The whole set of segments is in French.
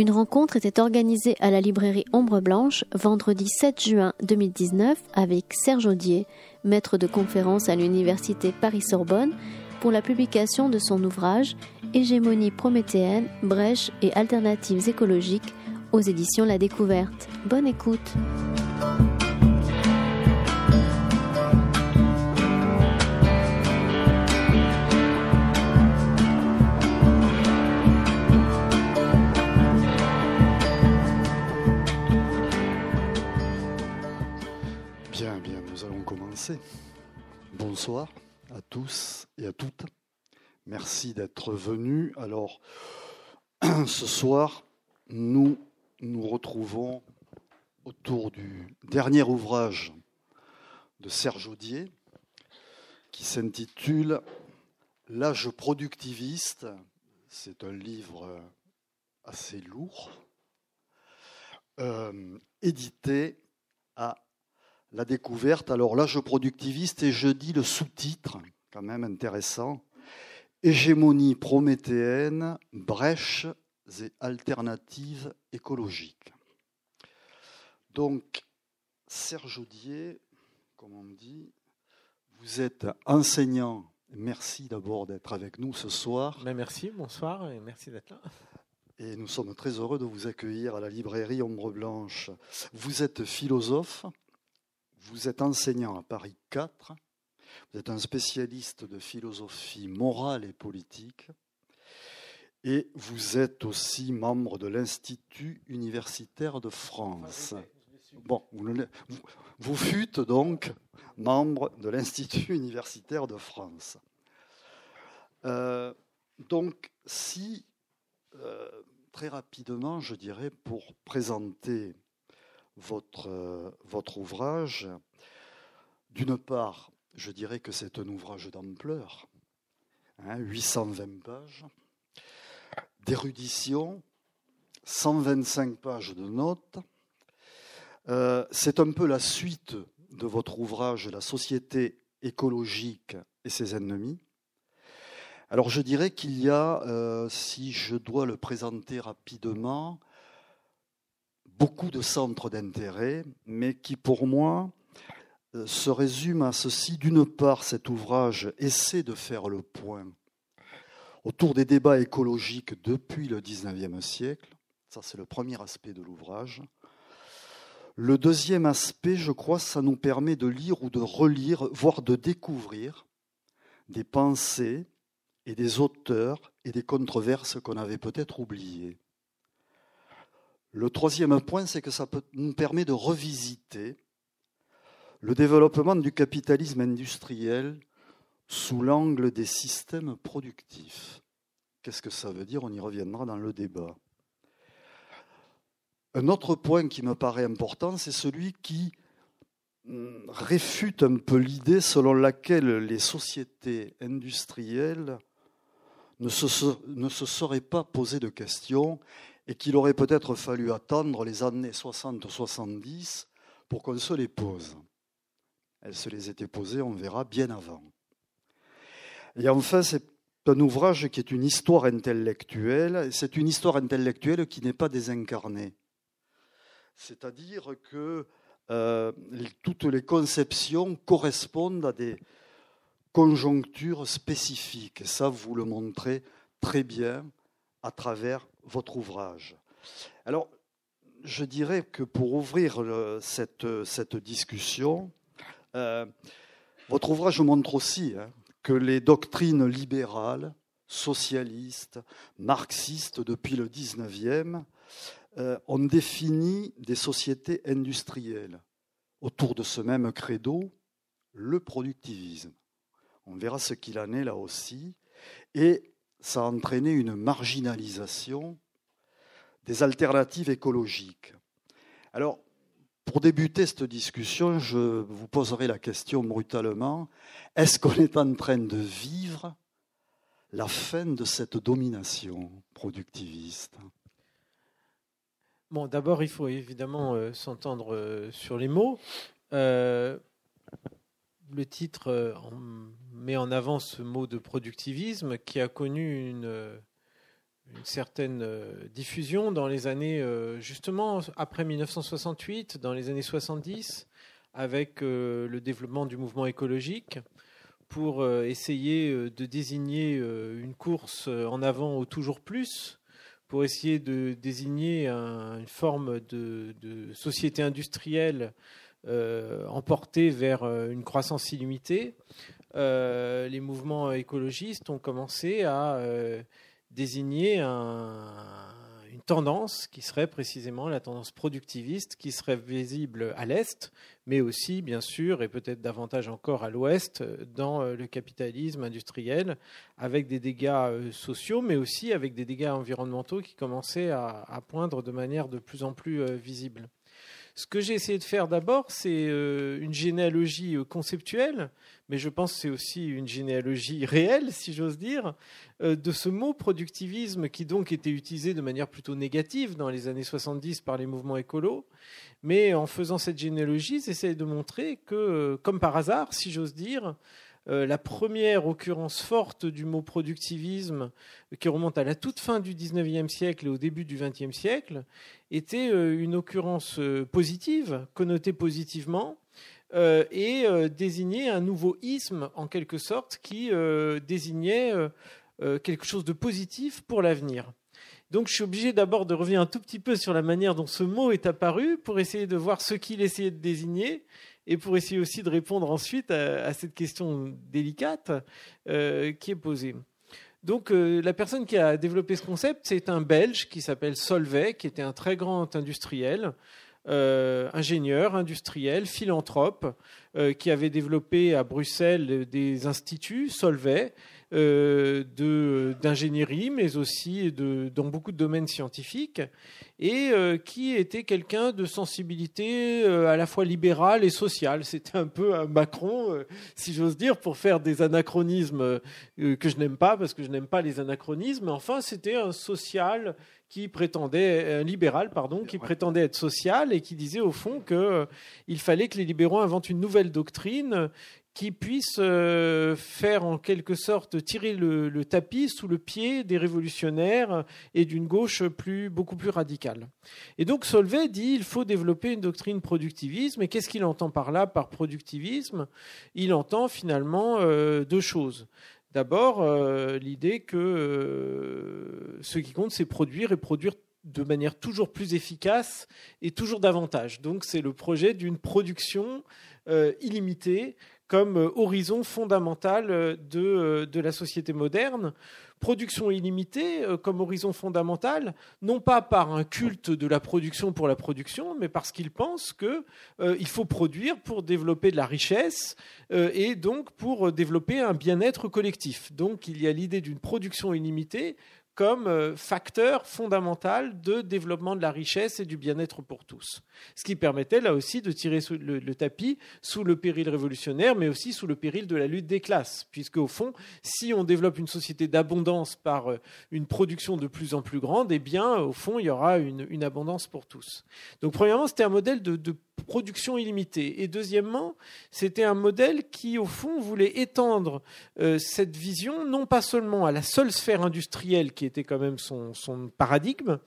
Une rencontre était organisée à la librairie Ombre Blanche vendredi 7 juin 2019 avec Serge Audier, maître de conférence à l'université Paris-Sorbonne, pour la publication de son ouvrage Hégémonie prométhéenne, brèches et alternatives écologiques aux éditions La Découverte. Bonne écoute. Bonsoir à tous et à toutes. Merci d'être venus. Alors, ce soir, nous nous retrouvons autour du dernier ouvrage de Serge Audier qui s'intitule L'âge productiviste. C'est un livre assez lourd, euh, édité à la découverte. Alors l'âge productiviste, et je dis le sous-titre, quand même intéressant, Hégémonie prométhéenne, brèches et alternatives écologiques. Donc, Serge Audier, comme on dit, vous êtes enseignant. Merci d'abord d'être avec nous ce soir. Ben, merci, bonsoir et merci d'être là. Et nous sommes très heureux de vous accueillir à la librairie Ombre Blanche. Vous êtes philosophe, vous êtes enseignant à Paris 4, vous êtes un spécialiste de philosophie morale et politique, et vous êtes aussi membre de l'Institut universitaire de France. Bon, vous, fûtes donc membre de l'Institut universitaire de France. Euh, donc, si, euh, très rapidement, je dirais, pour présenter votre, euh, votre ouvrage. D'une part, je dirais que c'est un ouvrage d'ampleur, 820 hein, pages, d'érudition, 125 pages de notes. Euh, c'est un peu la suite de votre ouvrage La société écologique et ses ennemis. Alors je dirais qu'il y a, euh, si je dois le présenter rapidement, beaucoup de centres d'intérêt, mais qui pour moi euh, se résume à ceci. D'une part, cet ouvrage essaie de faire le point autour des débats écologiques depuis le XIXe siècle. Ça, c'est le premier aspect de l'ouvrage. Le deuxième aspect, je crois, ça nous permet de lire ou de relire, voire de découvrir des pensées et des auteurs et des controverses qu'on avait peut-être oubliées. Le troisième point, c'est que ça nous permet de revisiter le développement du capitalisme industriel sous l'angle des systèmes productifs. Qu'est-ce que ça veut dire? On y reviendra dans le débat. Un autre point qui me paraît important, c'est celui qui hum, réfute un peu l'idée selon laquelle les sociétés industrielles ne se, ne se seraient pas posées de questions et qu'il aurait peut-être fallu attendre les années 60-70 pour qu'on se les pose. Elles se les étaient posées, on verra, bien avant. Et enfin, c'est un ouvrage qui est une histoire intellectuelle, c'est une histoire intellectuelle qui n'est pas désincarnée. C'est-à-dire que euh, toutes les conceptions correspondent à des conjonctures spécifiques. Et ça, vous le montrez très bien à travers votre ouvrage. Alors, je dirais que pour ouvrir cette, cette, discussion, euh, votre ouvrage montre aussi hein, que les doctrines libérales, socialistes, marxistes depuis le 19e euh, ont défini des sociétés industrielles autour de ce même credo, le productivisme. On verra ce qu'il en est là aussi. Et ça a entraîné une marginalisation des alternatives écologiques. Alors, pour débuter cette discussion, je vous poserai la question brutalement, est-ce qu'on est en train de vivre la fin de cette domination productiviste? Bon, d'abord, il faut évidemment euh, s'entendre euh, sur les mots. Euh, le titre met en avant ce mot de productivisme qui a connu une, une certaine diffusion dans les années, justement, après 1968, dans les années 70, avec le développement du mouvement écologique pour essayer de désigner une course en avant au toujours plus, pour essayer de désigner une forme de, société industrielle euh, emportée vers euh, une croissance illimitée, euh, les mouvements écologistes ont commencé à désigner un, tendance qui serait précisément la tendance productiviste qui serait visible à l'Est, mais aussi, bien sûr, et peut-être davantage encore à l'Ouest, dans le capitalisme industriel, avec des dégâts sociaux, mais aussi avec des dégâts environnementaux qui commençaient à, poindre de manière de plus en plus visible. Ce que j'ai essayé de faire d'abord, c'est une généalogie conceptuelle, mais je pense que c'est aussi une généalogie réelle, si j'ose dire, euh, de ce mot productivisme qui donc était utilisé de manière plutôt négative dans les années 70 par les mouvements écolos. Mais en faisant cette généalogie, j'essaie de montrer que, euh, comme par hasard, si j'ose dire, euh, la première occurrence forte du mot productivisme, qui remonte à la toute fin du 19e siècle et au début du 20e siècle, était une occurrence positive, connotée positivement, euh, et euh, désigner un nouveau isme, en quelque sorte, qui euh, désignait quelque chose de positif pour l'avenir. Donc je suis obligé d'abord de revenir un tout petit peu sur la manière dont ce mot est apparu pour essayer de voir ce qu'il essayait de désigner et pour essayer aussi de répondre ensuite à, cette question délicate qui est posée. Donc la personne qui a développé ce concept, c'est un Belge qui s'appelle Solvay, qui était un très grand industriel, euh, ingénieur, industriel, philanthrope, euh, qui avait développé à Bruxelles des instituts, Solvay, euh, d'ingénierie, mais aussi de, dans beaucoup de domaines scientifiques, et qui était quelqu'un de sensibilité à la fois libérale et sociale. C'était un peu un Macron, si j'ose dire, pour faire des anachronismes que je n'aime pas, parce que je n'aime pas les anachronismes. Enfin, c'était un social qui prétendait, un libéral, pardon, qui prétendait être social et qui disait au fond qu'il euh, fallait que les libéraux inventent une nouvelle doctrine qui puisse euh, faire en quelque sorte tirer le, tapis sous le pied des révolutionnaires et d'une gauche plus, beaucoup plus radicale. Et donc Solvay dit il faut développer une doctrine productivisme. Et qu'est-ce qu'il entend par là, par productivisme? Il entend finalement euh, deux choses. D'abord, euh, l'idée que ce qui compte, c'est produire et produire de manière toujours plus efficace et toujours davantage. Donc c'est le projet d'une production illimitée comme horizon fondamental de, de la société moderne production illimitée euh, comme horizon fondamental, non pas par un culte de la production pour la production, mais parce qu'ils pensent qu'il euh, faut produire pour développer de la richesse euh, et donc pour développer un bien-être collectif. Donc il y a l'idée d'une production illimitée comme euh, facteur fondamental de développement de la richesse et du bien-être pour tous. Ce qui permettait là aussi de tirer le, tapis sous le péril révolutionnaire, mais aussi sous le péril de la lutte des classes, puisque au fond, si on développe une société d'abondance par euh, une production de plus en plus grande, eh bien, au fond, il y aura une, abondance pour tous. Donc, premièrement, c'était un modèle de, de production illimitée. Et deuxièmement, c'était un modèle qui, au fond, voulait étendre euh, cette vision, non pas seulement à la seule sphère industrielle qui était quand même son, paradigme,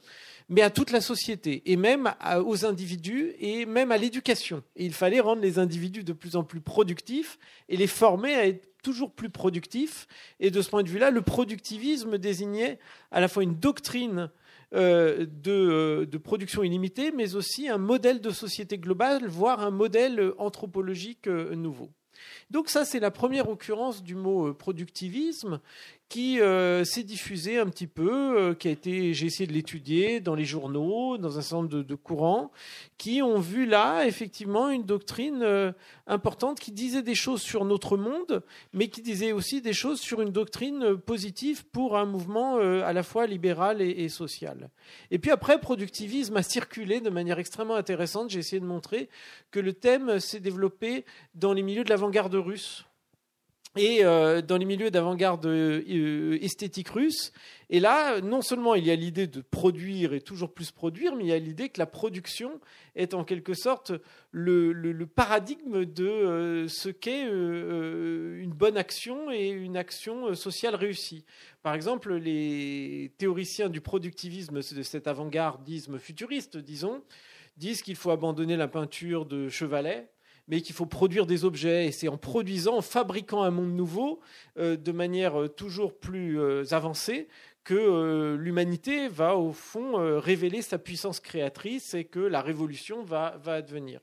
mais à toute la société, et même aux individus, et même à l'éducation. Il fallait rendre les individus de plus en plus productifs et les former à être toujours plus productifs. Et de ce point de vue-là, le productivisme désignait à la fois une doctrine euh, euh, de, production illimitée, mais aussi un modèle de société globale, voire un modèle anthropologique euh, nouveau. Donc ça, c'est la première occurrence du mot productivisme qui euh, s'est diffusé un petit peu, euh, qui a été, j'ai essayé de l'étudier dans les journaux, dans un certain nombre de, courants, qui ont vu là effectivement une doctrine euh, importante qui disait des choses sur notre monde, mais qui disait aussi des choses sur une doctrine positive pour un mouvement à la fois libéral et, et, social. Et puis après, productivisme a circulé de manière extrêmement intéressante. J'ai essayé de montrer que le thème s'est développé dans les milieux de l'avant-garde russe et euh, dans les milieux d'avant-garde euh, esthétique russe. Et là, non seulement il y a l'idée de produire et toujours plus produire, mais il y a l'idée que la production est en quelque sorte le, paradigme de euh, ce qu'est une bonne action et une action sociale réussie. Par exemple, les théoriciens du productivisme, de cet avant-gardisme futuriste, disons, disent qu'il faut abandonner la peinture de Chevalet mais qu'il faut produire des objets. Et c'est en produisant, en fabriquant un monde nouveau, euh, de manière euh, toujours plus euh, avancée, que l'humanité va au fond révéler sa puissance créatrice et que la révolution va, va advenir.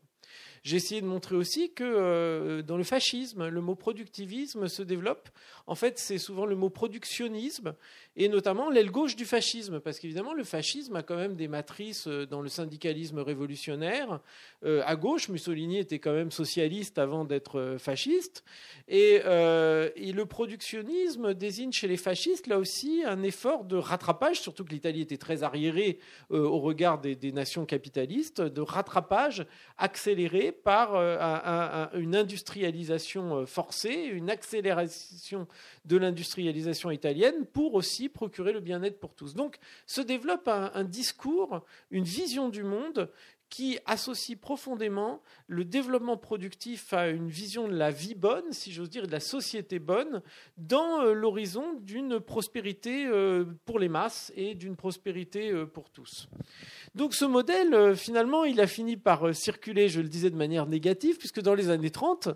J'ai essayé de montrer aussi que dans le fascisme, le mot productivisme se développe. En fait, c'est souvent le mot productionnisme et notamment l'aile gauche du fascisme, parce qu'évidemment, le fascisme a quand même des matrices euh, dans le syndicalisme révolutionnaire. Euh, à gauche, Mussolini était quand même socialiste avant d'être euh, fasciste. Et, le productionnisme désigne chez les fascistes, là aussi, un effort de rattrapage, surtout que l'Italie était très arriérée au regard des, nations capitalistes, de rattrapage accéléré par une industrialisation forcée, une accélération de l'industrialisation italienne pour aussi procurer le bien-être pour tous. Donc se développe un, discours, une vision du monde qui associe profondément le développement productif à une vision de la vie bonne, si j'ose dire, de la société bonne, dans euh, l'horizon d'une prospérité euh, pour les masses et d'une prospérité euh, pour tous. Donc ce modèle, finalement, il a fini par circuler, je le disais, de manière négative, puisque dans les années 30,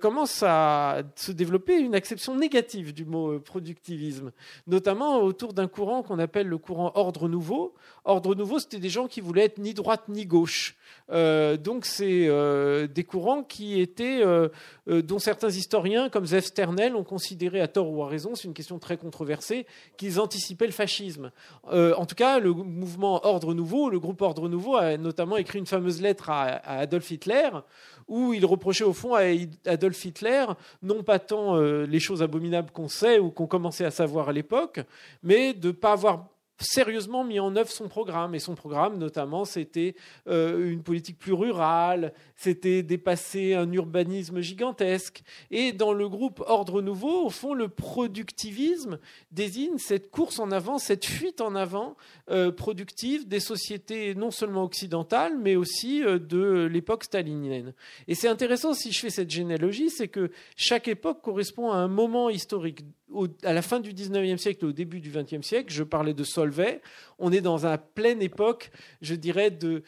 commence à se développer une acception négative du mot productivisme, notamment autour d'un courant qu'on appelle le courant ordre nouveau. Ordre nouveau, c'était des gens qui voulaient être ni droite ni gauche. donc c'est euh, des courants qui étaient, euh, euh, dont certains historiens, comme Zev Sternel, ont considéré à tort ou à raison, c'est une question très controversée, qu'ils anticipaient le fascisme. en tout cas, le mouvement Ordre Nouveau, le groupe Ordre Nouveau, a notamment écrit une fameuse lettre à, Adolf Hitler où il reprochait au fond à Adolf Hitler non pas tant les choses abominables qu'on sait ou qu'on commençait à savoir à l'époque, mais de ne pas avoir sérieusement mis en œuvre son programme. Et son programme, notamment, c'était euh, une politique plus rurale, c'était dépasser un urbanisme gigantesque. Et dans le groupe Ordre Nouveau, au fond, le productivisme désigne cette course en avant, cette fuite en avant euh, productive des sociétés non seulement occidentales, mais aussi euh, de l'époque stalinienne. Et c'est intéressant, si je fais cette généalogie, c'est que chaque époque correspond à un moment historique à la fin du 19e siècle et au début du 20e siècle, je parlais de Solvay, on est dans une pleine époque, je dirais, de,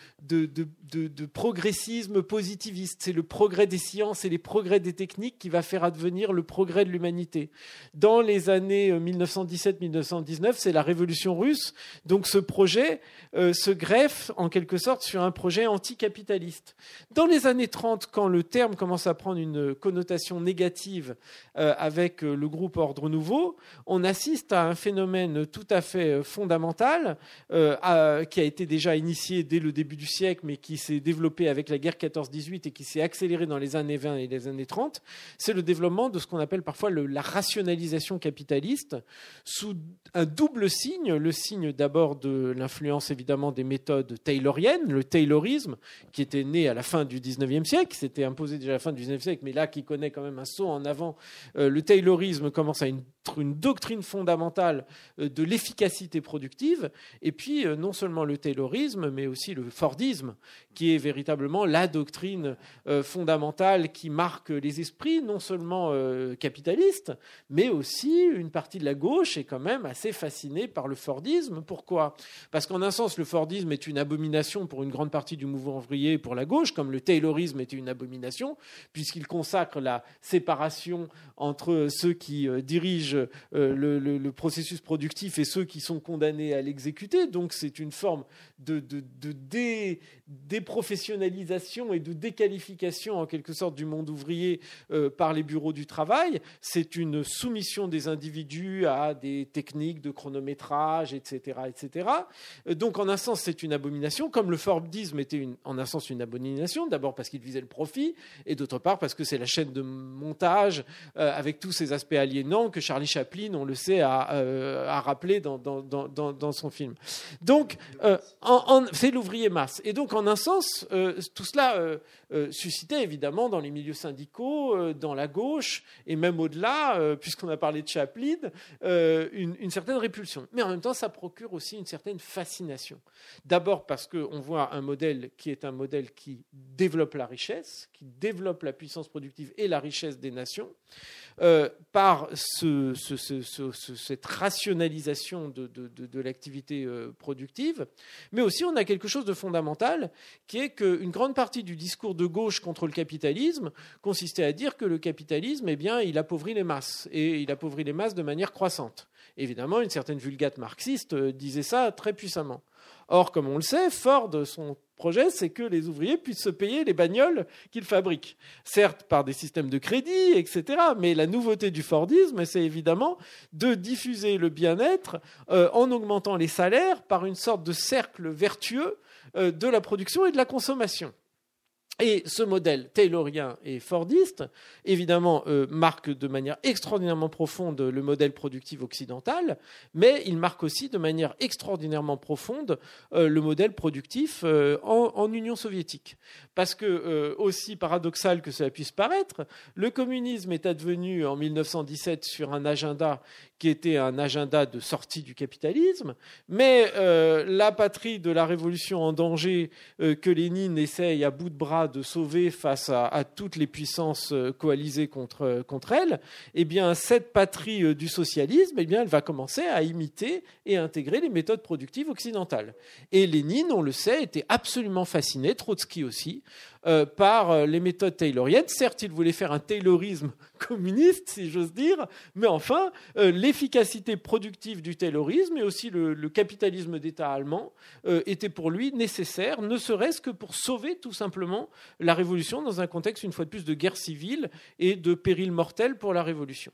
progressisme positiviste. C'est le progrès des sciences et les progrès des techniques qui va faire advenir le progrès de l'humanité. Dans les années 1917-1919, euh, c'est la révolution russe. Donc ce projet euh, se greffe en quelque sorte sur un projet anticapitaliste. Dans les années 30, quand le terme commence à prendre une connotation négative euh, avec le groupe Ordre Nouveau, on assiste à un phénomène tout à fait fondamental euh, qui a été déjà initié dès le début du siècle, mais qui s'est développé avec la guerre 14-18 et qui s'est accéléré dans les années 20 et les années 30, c'est le développement de ce qu'on appelle parfois la rationalisation capitaliste sous un double signe. Le signe d'abord de l'influence évidemment des méthodes tayloriennes, le taylorisme, qui était né à la fin du 19e siècle, qui s'était imposé déjà à la fin du 19e siècle, mais là qui connaît quand même un saut en avant. Euh, le taylorisme commence à être une doctrine fondamentale euh, de l'efficacité productive et puis, euh, non seulement le taylorisme, mais aussi le fordisme, qui est véritablement la doctrine euh, fondamentale qui marque les esprits, non seulement capitalistes, mais aussi une partie de la gauche est quand même assez fascinée par le fordisme. Pourquoi? Parce qu'en un sens, le fordisme est une abomination pour une grande partie du mouvement ouvrier pour la gauche, comme le taylorisme était une abomination, puisqu'il consacre la séparation entre ceux qui dirigent le processus productif et ceux qui sont condamnés à l'exécution donc c'est une forme de, déprofessionnalisation et de déqualification en quelque sorte du monde ouvrier euh, par les bureaux du travail. C'est une soumission des individus à des techniques de chronométrage, etc. etc. Euh, donc en un sens c'est une abomination, comme le Fordisme était en un sens une abomination, d'abord parce qu'il visait le profit et d'autre part parce que c'est la chaîne de montage euh, avec tous ces aspects aliénants que Charlie Chaplin, on le sait, a, euh, rappelé dans, son film. Donc, euh, c'est l'ouvrier masse. Et donc, en un sens, euh, tout cela suscitait évidemment dans les milieux syndicaux, dans la gauche, et même au-delà, puisqu'on a parlé de Chaplin, une, une, certaine répulsion. Mais en même temps, ça procure aussi une certaine fascination. D'abord parce qu'on voit un modèle qui est un modèle qui développe la richesse, qui développe la puissance productive et la richesse des nations. Euh, par cette rationalisation de, l'activité euh, productive, mais aussi on a quelque chose de fondamental qui est qu'une grande partie du discours de gauche contre le capitalisme consistait à dire que le capitalisme, eh bien, il appauvrit les masses, et il appauvrit les masses de manière croissante. Évidemment, une certaine vulgate marxiste euh, disait ça très puissamment. Or, comme on le sait, Ford, son projet, c'est que les ouvriers puissent se payer les bagnoles qu'ils fabriquent. Certes, par des systèmes de crédit, etc. Mais la nouveauté du Fordisme, c'est évidemment de diffuser le bien-être euh, en augmentant les salaires par une sorte de cercle vertueux euh, de la production et de la consommation. Et ce modèle taylorien et fordiste, évidemment, euh, marque de manière extraordinairement profonde le modèle productif occidental, mais il marque aussi de manière extraordinairement profonde euh, le modèle productif euh, en, Union soviétique. Parce que, aussi paradoxal que cela puisse paraître, le communisme est advenu en 1917 sur un agenda qui était un agenda de sortie du capitalisme, mais la patrie de la révolution en danger que Lénine essaye à bout de bras de sauver face à, toutes les puissances euh, coalisées contre, contre elle, eh bien cette patrie du socialisme, eh bien elle va commencer à imiter et intégrer les méthodes productives occidentales. Et Lénine, on le sait, était absolument fasciné, Trotsky aussi, euh, par euh, les méthodes tayloriennes. Certes, il voulait faire un taylorisme communiste, si j'ose dire, mais enfin, euh, l'efficacité productive du taylorisme et aussi le, capitalisme d'État allemand était pour lui nécessaire, ne serait-ce que pour sauver tout simplement la révolution dans un contexte, une fois de plus, de guerre civile et de péril mortel pour la révolution.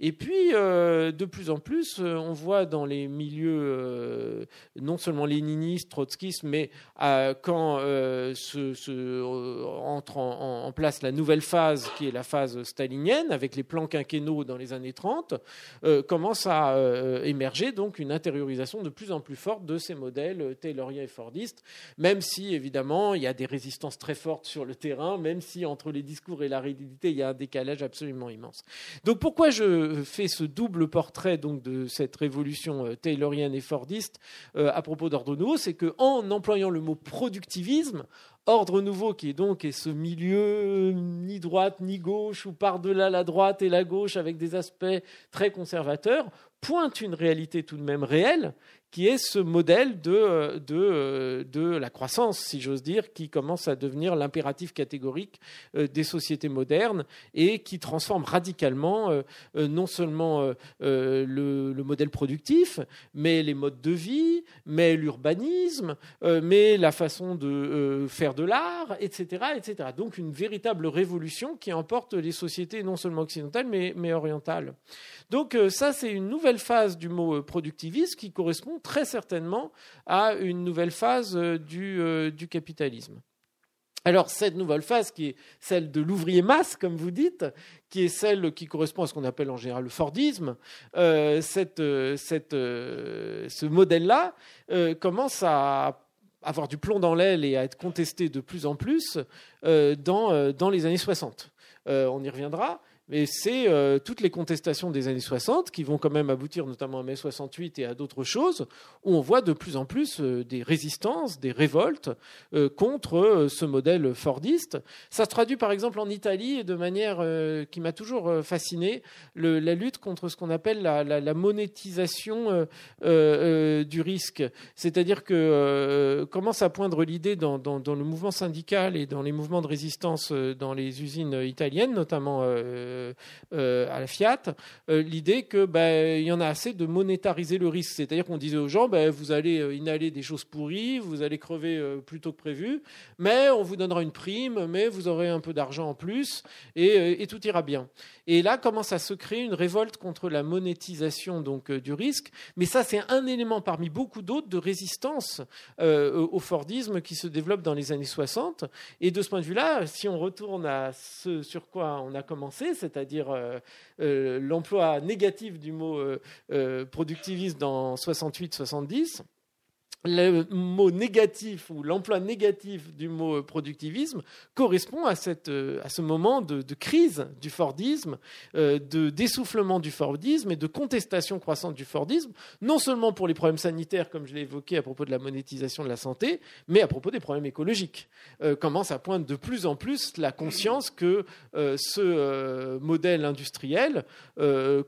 Et puis, euh, de plus en plus, euh, on voit dans les milieux euh, non seulement léninistes, trotskistes, mais quand se, entre en, place la nouvelle phase, qui est la phase stalinienne, avec les plans quinquennaux dans les années 30, commence à émerger donc une intériorisation de plus en plus forte de ces modèles tayloriens et fordistes, même si, évidemment, il y a des résistances très fortes sur le terrain, même si entre les discours et la réalité, il y a un décalage absolument immense. Donc pourquoi je fais ce double portrait donc de cette révolution euh, taylorienne et fordiste euh, à propos d'ordre nouveau, c'est qu'en employant le mot productivisme, ordre nouveau qui est donc ce milieu ni droite ni gauche ou par-delà la droite et la gauche avec des aspects très conservateurs, pointe une réalité tout de même réelle qui est ce modèle de, euh, de, euh, de la croissance, si j'ose dire, qui commence à devenir l'impératif catégorique euh, des sociétés modernes et qui transforme radicalement non seulement le, modèle productif, mais les modes de vie, mais l'urbanisme, mais la façon de faire de l'art, etc., etc. Donc une véritable révolution qui emporte les sociétés non seulement occidentales, mais, mais orientales. Donc ça, c'est une nouvelle phase du mot productivisme qui correspond très certainement à une nouvelle phase euh, euh, du, capitalisme. Alors cette nouvelle phase, qui est celle de l'ouvrier masse, comme vous dites, qui est celle qui correspond à ce qu'on appelle en général le Fordisme, euh, ce modèle-là commence à avoir du plomb dans l'aile et à être contesté de plus en plus dans les années 60. on y reviendra, mais c'est euh, toutes les contestations des années 60 qui vont quand même aboutir notamment à mai 68 et à d'autres choses, où on voit de plus en plus euh, des résistances, des révoltes euh, contre ce modèle fordiste. Ça se traduit par exemple en Italie de manière qui m'a toujours fasciné, la lutte contre ce qu'on appelle la, monétisation du risque. C'est-à-dire que commence à poindre l'idée dans, le mouvement syndical et dans les mouvements de résistance dans les usines italiennes, notamment à la Fiat, euh, l'idée que ben, il y en a assez de monétariser le risque. C'est-à-dire qu'on disait aux gens, ben, vous allez inhaler des choses pourries, vous allez crever plus tôt que prévu, mais on vous donnera une prime, mais vous aurez un peu d'argent en plus et, et tout ira bien. Et là commence à se créer une révolte contre la monétisation donc du risque? Mais ça, c'est un élément parmi beaucoup d'autres de résistance au Fordisme qui se développe dans les années 60. Et de ce point de vue-là, si on retourne à ce sur quoi on a commencé, c'est-à-dire l'emploi négatif du mot productivisme dans 68-70 le mot négatif ou l'emploi négatif du mot productivisme correspond à, cette, euh, à ce moment de, crise du Fordisme, euh, de d'essoufflement du Fordisme et de contestation croissante du Fordisme, non seulement pour les problèmes sanitaires, comme je l'ai évoqué à propos de la monétisation de la santé, mais à propos des problèmes écologiques. Euh, commence à poindre de plus en plus la conscience que ce modèle industriel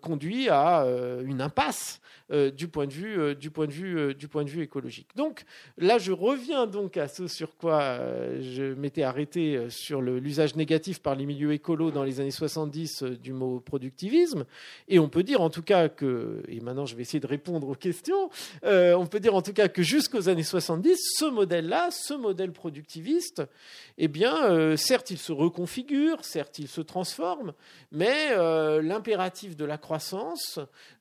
conduit à une impasse euh, du, point de vue, euh, du, point de vue, euh, du point de vue écologique. Donc là, je reviens donc à ce sur quoi je m'étais arrêté sur l'usage négatif par les milieux écolos dans les années 70 du mot productivisme. Et on peut dire en tout cas que, et maintenant je vais essayer de répondre aux questions, on peut dire en tout cas que jusqu'aux années 70, ce modèle-là, ce modèle productiviste, eh bien, certes, il se reconfigure, certes, il se transforme, mais l'impératif de la croissance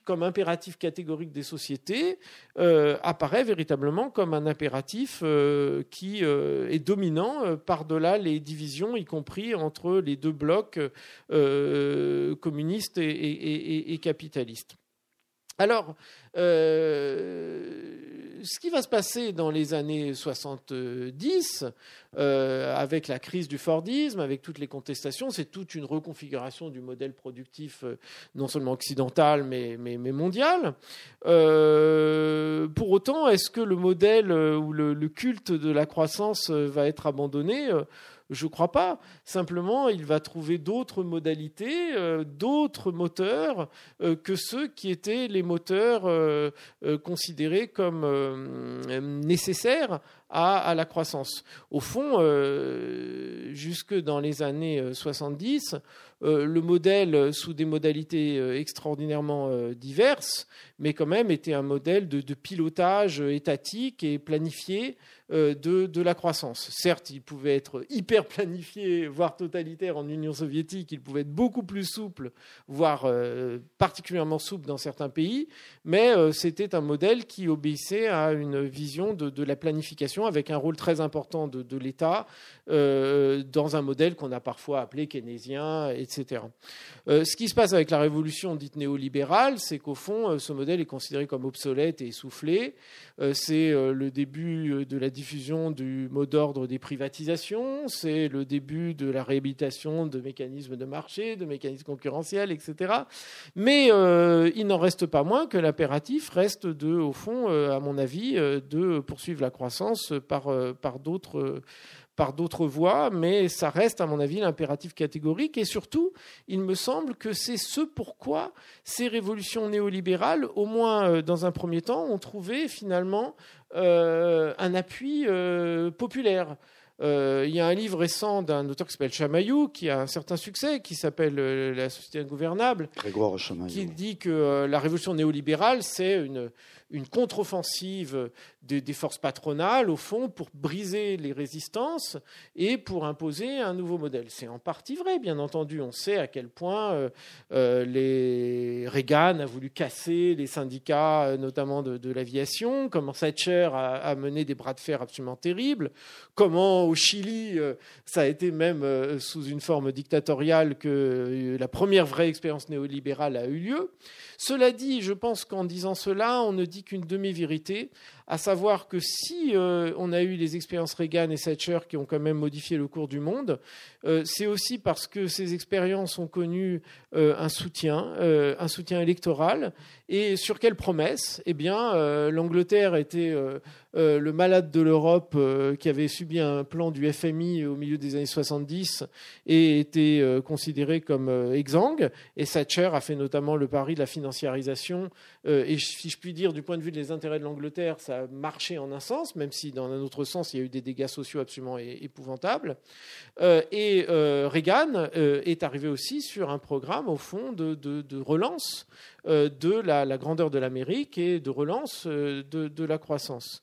comme impératif catégorique des sociétés euh, apparaît véritablement comme un impératif euh, qui euh, est dominant par-delà les divisions, y compris entre les deux blocs communistes et, et capitalistes. Alors, ce qui va se passer dans les années 70, euh, avec la crise du Fordisme, avec toutes les contestations, c'est toute une reconfiguration du modèle productif, euh, non seulement occidental, mais, mondial. Euh, pour autant, est-ce que le modèle ou le, culte de la croissance va être abandonné? Je ne crois pas. Simplement, il va trouver d'autres modalités, euh, d'autres moteurs euh, que ceux qui étaient les moteurs euh, considérés comme nécessaires à, la croissance. Au fond, jusque dans les années 70, le modèle, sous des modalités extraordinairement diverses, mais quand même était un modèle de pilotage étatique et planifié euh, de, la croissance. Certes, il pouvait être hyper planifié, voire totalitaire en Union soviétique, il pouvait être beaucoup plus souple, voire euh, particulièrement souple dans certains pays, mais euh, c'était un modèle qui obéissait à une vision de, la planification avec un rôle très important de, l'État dans un modèle qu'on a parfois appelé keynésien, etc. ce qui se passe avec la révolution dite néolibérale, c'est qu'au fond, ce modèle est considéré comme obsolète et essoufflé. c'est le début de la diffusion du mot d'ordre des privatisations, c'est le début de la réhabilitation de mécanismes de marché, de mécanismes concurrentiels, etc. Mais euh, il n'en reste pas moins que l'impératif reste de, au fond, euh, à mon avis, euh, de poursuivre la croissance par, par d'autres par d'autres voies, mais ça reste, à mon avis, l'impératif catégorique. Et surtout, il me semble que c'est ce pourquoi ces révolutions néolibérales, au moins dans un premier temps, ont trouvé finalement euh, un appui euh, populaire. Euh, il y a un livre récent d'un auteur qui s'appelle Chamaillou, qui a un certain succès, qui s'appelle La société ingouvernable, qui dit que la révolution néolibérale, c'est une, une contre-offensive des, forces patronales, au fond, pour briser les résistances et pour imposer un nouveau modèle. C'est en partie vrai, bien entendu. On sait à quel point euh, euh, Reagan a voulu casser les syndicats, euh, notamment de, l'aviation, comment Thatcher a, mené des bras de fer absolument terribles, comment au Chili, ça a été même sous une forme dictatoriale que la première vraie expérience néolibérale a eu lieu. Cela dit, je pense qu'en disant cela, on ne dit qu'une demi-vérité, à savoir que si euh, on a eu les expériences Reagan et Thatcher qui ont quand même modifié le cours du monde, euh, c'est aussi parce que ces expériences ont connu euh, un soutien, un soutien électoral. Et sur quelle promesse? Eh bien, l'Angleterre était le malade de l'Europe qui avait subi un plan du FMI au milieu des années 70 et était considéré comme exsangue. Et Thatcher a fait notamment le pari de la financiarisation. et si je puis dire, du point de vue des intérêts de l'Angleterre, ça marché en un sens, même si dans un autre sens, il y a eu des dégâts sociaux absolument épouvantables. Euh, et euh, Reagan euh, est arrivé aussi sur un programme, au fond, de, relance de la, grandeur de l'Amérique et de relance de, la croissance.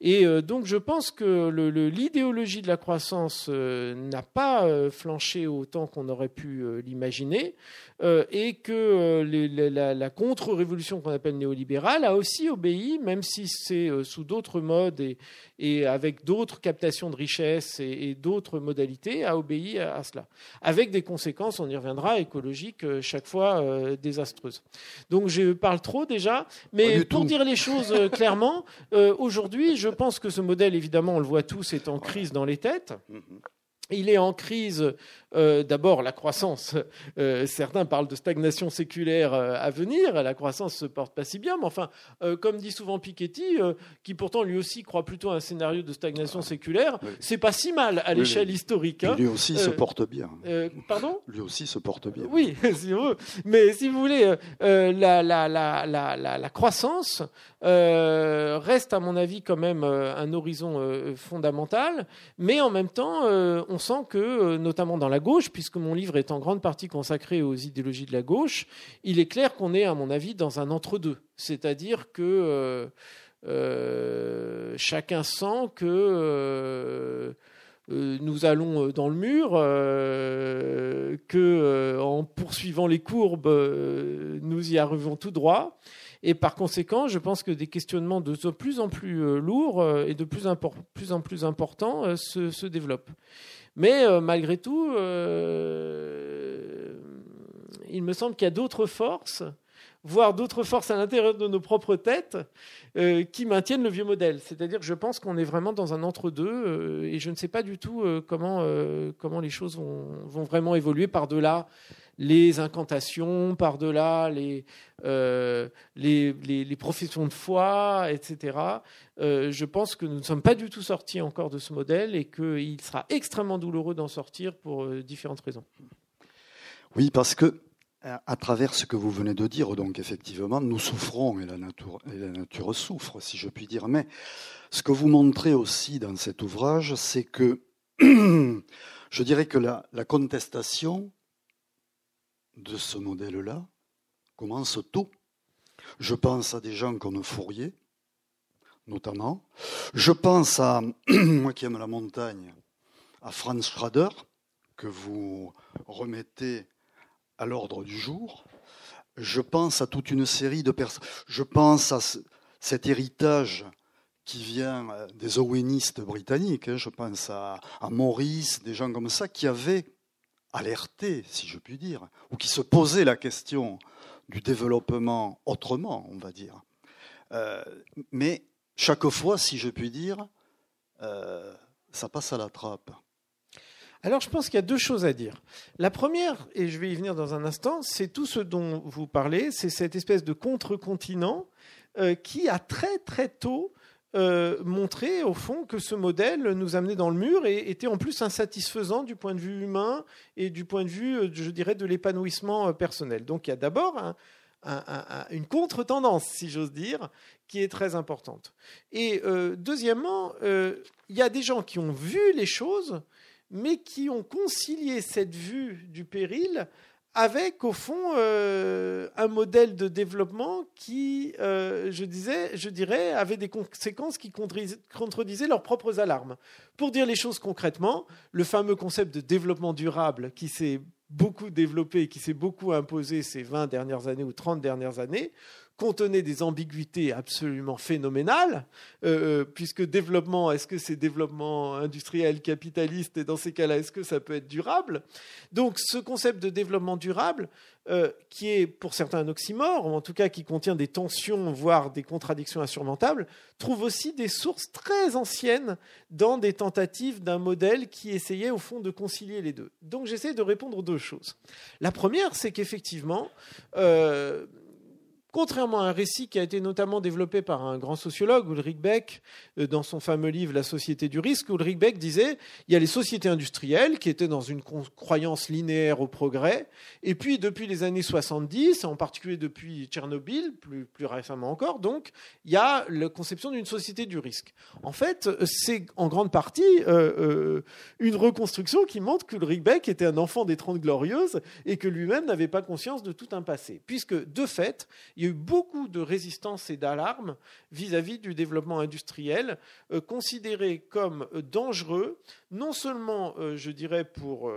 Et donc je pense que l'idéologie de la croissance n'a pas flanché autant qu'on aurait pu l'imaginer. Euh, et que euh, la, contre-révolution qu'on appelle néolibérale a aussi obéi, même si c'est euh, sous d'autres modes et, avec d'autres captations de richesses et, d'autres modalités, a obéi à, cela, avec des conséquences, on y reviendra, écologiques chaque fois désastreuses. Donc je parle trop déjà, mais pour dire les choses clairement, aujourd'hui, je pense que ce modèle, évidemment, on le voit tous, est en crise dans les têtes. Mm-hmm. Il est en crise euh, d'abord, la croissance. Euh, certains parlent de stagnation séculaire euh, à venir. La croissance se porte pas si bien, mais enfin, comme dit souvent Piketty, qui pourtant lui aussi croit plutôt à un scénario de stagnation séculaire, c'est pas si mal à l'échelle historique. Hein. Lui aussi se porte bien. pardon? Lui aussi se porte bien. Oui, si vous Mais si vous voulez, la, la, la, la, croissance reste, à mon avis, quand même un horizon fondamental, mais en même temps, on sent que, notamment dans la gauche, puisque mon livre est en grande partie consacré aux idéologies de la gauche, il est clair qu'on est, à mon avis, dans un entre-deux. C'est-à-dire que euh, euh, chacun sent que euh, nous allons dans le mur, que en poursuivant les courbes, nous y arrivons tout droit. Et par conséquent, je pense que des questionnements de plus en plus lourds et de plus, en plus importants se développent. Mais euh, malgré tout, euh, il me semble qu'il y a d'autres forces, voire d'autres forces à l'intérieur de nos propres têtes, euh, qui maintiennent le vieux modèle. C'est-à-dire que je pense qu'on est vraiment dans un entre-deux, et je ne sais pas du tout comment, comment les choses vont, vont vraiment évoluer par-delà les incantations, par-delà les, euh, les, les, professions de foi, etc. Euh, je pense que nous ne sommes pas du tout sortis encore de ce modèle et qu'il sera extrêmement douloureux d'en sortir pour euh, différentes raisons. Oui, parce que à travers ce que vous venez de dire, donc effectivement, nous souffrons et la nature, souffre, si je puis dire. Mais ce que vous montrez aussi dans cet ouvrage, c'est que je dirais que la contestation de ce modèle-là commence tôt. Je pense à des gens comme Fourier, notamment. Je pense à, moi qui aime la montagne, à Franz Schrader, que vous remettez à l'ordre du jour. Je pense à toute une série de personnes. Je pense à cet héritage qui vient euh, des owenistes britanniques. Hein. Je pense à, à Maurice, des gens comme ça, qui avaient alertés, si je puis dire, ou qui se posaient la question du développement autrement, on va dire. Euh, mais chaque fois, si je puis dire, euh, ça passe à la trappe. Alors je pense qu'il y a deux choses à dire. La première, et je vais y venir dans un instant, c'est tout ce dont vous parlez, c'est cette espèce de contre-continent euh, qui a très très tôt euh, montrer au fond que ce modèle nous amenait dans le mur et était en plus insatisfaisant du point de vue humain et du point de vue, euh, je dirais, de l'épanouissement euh, personnel. Donc il y a d'abord une contre-tendance, si j'ose dire, qui est très importante. Et deuxièmement, il y a des gens qui ont vu les choses, mais qui ont concilié cette vue du péril avec au fond euh, un modèle de développement qui, euh, je, dirais, avait des conséquences qui contredisaient leurs propres alarmes. Pour dire les choses concrètement, le fameux concept de développement durable qui s'est beaucoup développé, qui s'est beaucoup imposé ces 20 dernières années ou 30 dernières années, contenait des ambiguïtés absolument phénoménales, euh, euh, puisque développement, est-ce que c'est développement industriel, capitaliste, et dans ces cas-là, est-ce que ça peut être durable? Donc ce concept de développement durable, euh, qui est pour certains un oxymore, ou en tout cas qui contient des tensions, voire des contradictions insurmontables, trouve aussi des sources très anciennes dans des tentatives d'un modèle qui essayait au fond de concilier les deux. Donc j'essaie de répondre aux deux choses. La première, c'est qu'effectivement, contrairement à un récit qui a été notamment développé par un grand sociologue, Ulrich Beck, euh, dans son fameux livre La société du risque, Ulrich Beck disait il y a les sociétés industrielles qui étaient dans une croyance linéaire au progrès, et puis depuis les années 70, en particulier depuis Tchernobyl, plus, récemment encore, donc, il y a la conception d'une société du risque. En fait, c'est en grande partie euh, euh, une reconstruction qui montre que Ulrich Beck était un enfant des Trente Glorieuses et que lui-même n'avait pas conscience de tout un passé. Puisque, de fait, il y a beaucoup de résistance et d'alarme vis-à-vis du développement industriel, euh, considéré comme dangereux, non seulement, je dirais, pour,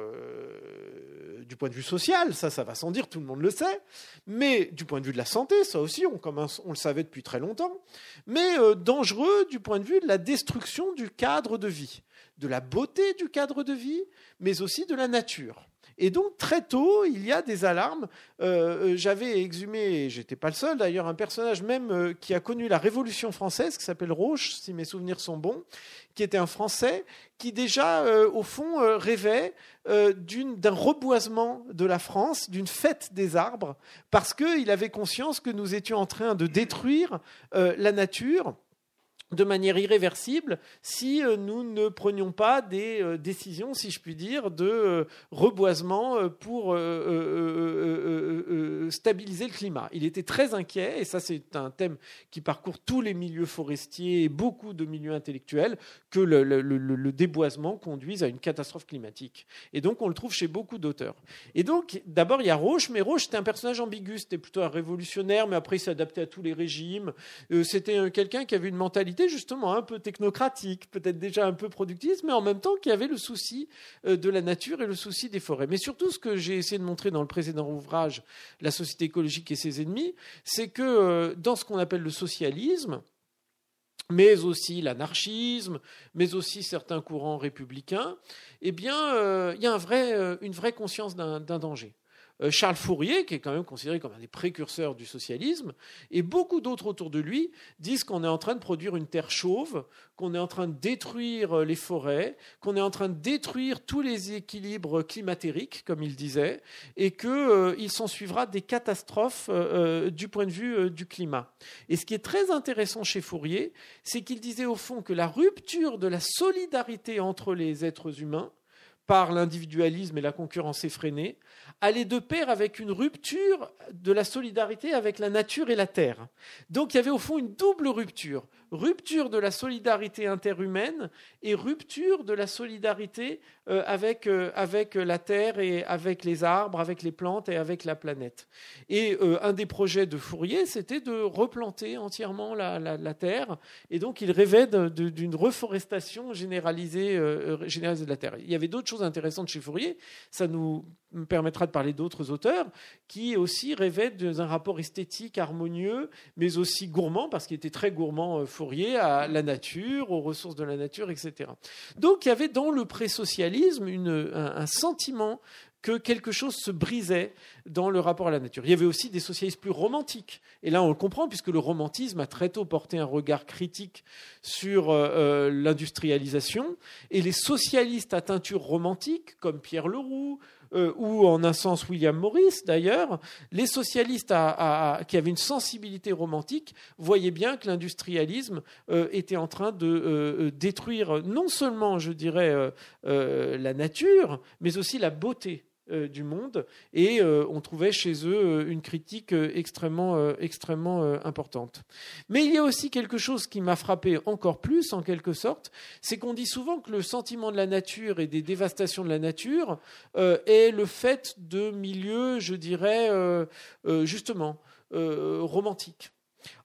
du point de vue social, ça, ça va sans dire, tout le monde le sait, mais du point de vue de la santé, ça aussi, on le savait depuis très longtemps, mais dangereux du point de vue de la destruction du cadre de vie, de la beauté du cadre de vie, mais aussi de la nature. Et donc très tôt, il y a des alarmes. Euh, euh, j'avais exhumé, j'étais pas le seul d'ailleurs, un personnage même euh, qui a connu la Révolution française, qui s'appelle Roche, si mes souvenirs sont bons, qui était un Français qui déjà, au fond, rêvait d'un reboisement de la France, d'une fête des arbres, parce qu'il avait conscience que nous étions en train de détruire la nature de manière irréversible si euh, nous ne prenions pas des euh, décisions, si je puis dire, de euh, reboisement pour stabiliser le climat. Il était très inquiet, et ça c'est un thème qui parcourt tous les milieux forestiers et beaucoup de milieux intellectuels, que le, déboisement conduise à une catastrophe climatique. Et donc on le trouve chez beaucoup d'auteurs. Et donc d'abord il y a Roche, mais Roche c'était un personnage ambigu, c'était plutôt un révolutionnaire, mais après il s'adaptait à tous les régimes. C'était quelqu'un qui avait une mentalité justement un peu technocratique, peut-être déjà un peu productiviste, mais en même temps qui avait le souci euh, de la nature et le souci des forêts. Mais surtout, ce que j'ai essayé de montrer dans le précédent ouvrage, La société écologique et ses ennemis, c'est que euh, dans ce qu'on appelle le socialisme, mais aussi l'anarchisme, mais aussi certains courants républicains, eh bien, euh, il y a une vraie conscience d'un danger. Euh, Charles Fourier, qui est quand même considéré comme un des précurseurs du socialisme, et beaucoup d'autres autour de lui disent qu'on est en train de produire une terre chauve, qu'on est en train de détruire euh, les forêts, qu'on est en train de détruire tous les équilibres climatériques, comme il disait, et qu'il euh, s'en suivra des catastrophes du point de vue du climat. Et ce qui est très intéressant chez Fourier, c'est qu'il disait au fond que la rupture de la solidarité entre les êtres humains, par l'individualisme et la concurrence effrénée, allait de pair avec une rupture de la solidarité avec la nature et la terre. Donc il y avait au fond une double rupture rupture de la solidarité interhumaine et rupture de la solidarité euh, avec, euh, avec la Terre et avec les arbres, avec les plantes et avec la planète. Et euh, un des projets de Fourier, c'était de replanter entièrement la, Terre. Et donc il rêvait d'une reforestation généralisée, généralisée de la Terre. Il y avait d'autres choses intéressantes chez Fourier. Ça nous permettra de parler d'autres auteurs qui aussi rêvaient d'un rapport esthétique harmonieux, mais aussi gourmand, parce qu'il était très gourmand à la nature, aux ressources de la nature, etc. Donc il y avait dans le pré-socialisme un, sentiment que quelque chose se brisait dans le rapport à la nature. Il y avait aussi des socialistes plus romantiques. Et là, on le comprend, puisque le romantisme a très tôt porté un regard critique sur euh, euh, l'industrialisation. Et les socialistes à teinture romantique, comme Pierre Leroux, euh, ou en un sens William Morris d'ailleurs, les socialistes qui avaient une sensibilité romantique voyaient bien que l'industrialisme euh, était en train de euh, détruire non seulement, je dirais, la nature, mais aussi la beauté euh, du monde et euh, on trouvait chez eux euh, une critique extrêmement, extrêmement importante. Mais il y a aussi quelque chose qui m'a frappé encore plus en quelque sorte, c'est qu'on dit souvent que le sentiment de la nature et des dévastations de la nature est le fait de milieux, je dirais, justement, romantiques.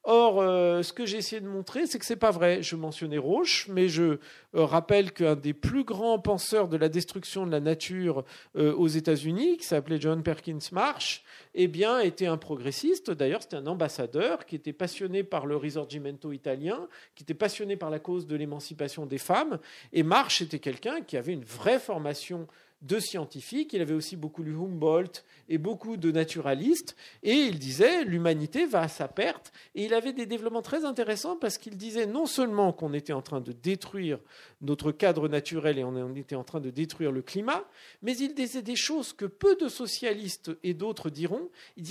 Or, euh, ce que j'ai essayé de montrer, c'est que ce n'est pas vrai. Je mentionnais Roche, mais je euh, rappelle qu'un des plus grands penseurs de la destruction de la nature euh, aux États-Unis, qui s'appelait John Perkins Marsh, eh bien, était un progressiste. D'ailleurs, c'était un ambassadeur qui était passionné par le risorgimento italien, qui était passionné par la cause de l'émancipation des femmes. Et Marsh était quelqu'un qui avait une vraie formation de scientifiques, il avait aussi beaucoup lu Humboldt et beaucoup de naturalistes, et il disait l'humanité va à sa perte, et il avait des développements très intéressants parce qu'il disait non seulement qu'on était en train de détruire notre cadre naturel et on était en train de détruire le climat, mais il disait des choses que peu de socialistes et d'autres diront, il,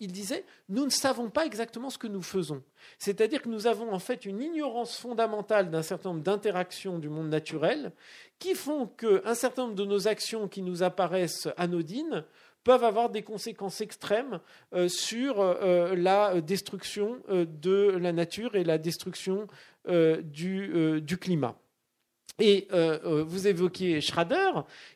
il disait nous ne savons pas exactement ce que nous faisons. C'est-à-dire que nous avons en fait une ignorance fondamentale d'un certain nombre d'interactions du monde naturel qui font qu'un certain nombre de nos actions qui nous apparaissent anodines peuvent avoir des conséquences extrêmes euh, sur euh, la destruction euh, de la nature et la destruction du, climat. Et vous évoquiez Schrader,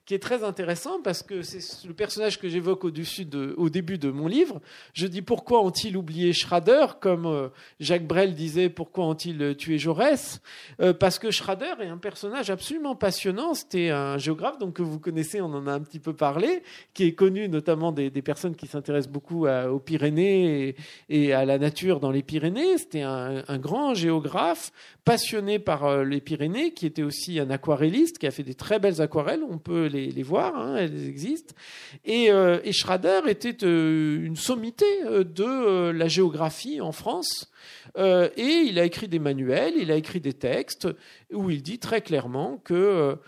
qui est très intéressant parce que c'est le personnage que j'évoque au, au, début de mon livre. Je dis pourquoi ont-ils oublié Schrader, comme euh, Jacques Brel disait pourquoi ont-ils euh, tué Jaurès? Euh, Parce que Schrader est un personnage absolument passionnant. C'était un géographe donc que vous connaissez, on en a un petit peu parlé, qui est connu notamment des, personnes qui s'intéressent beaucoup aux Pyrénées et, à la nature dans les Pyrénées. C'était un, grand géographe passionné par les Pyrénées, qui était aussi un aquarelliste, qui a fait des très belles aquarelles. On peut les les, voir, hein, elles existent. Et, euh, Schrader était euh, une sommité euh, de la géographie en France. Et il a écrit des manuels, il a écrit des textes où il dit très clairement que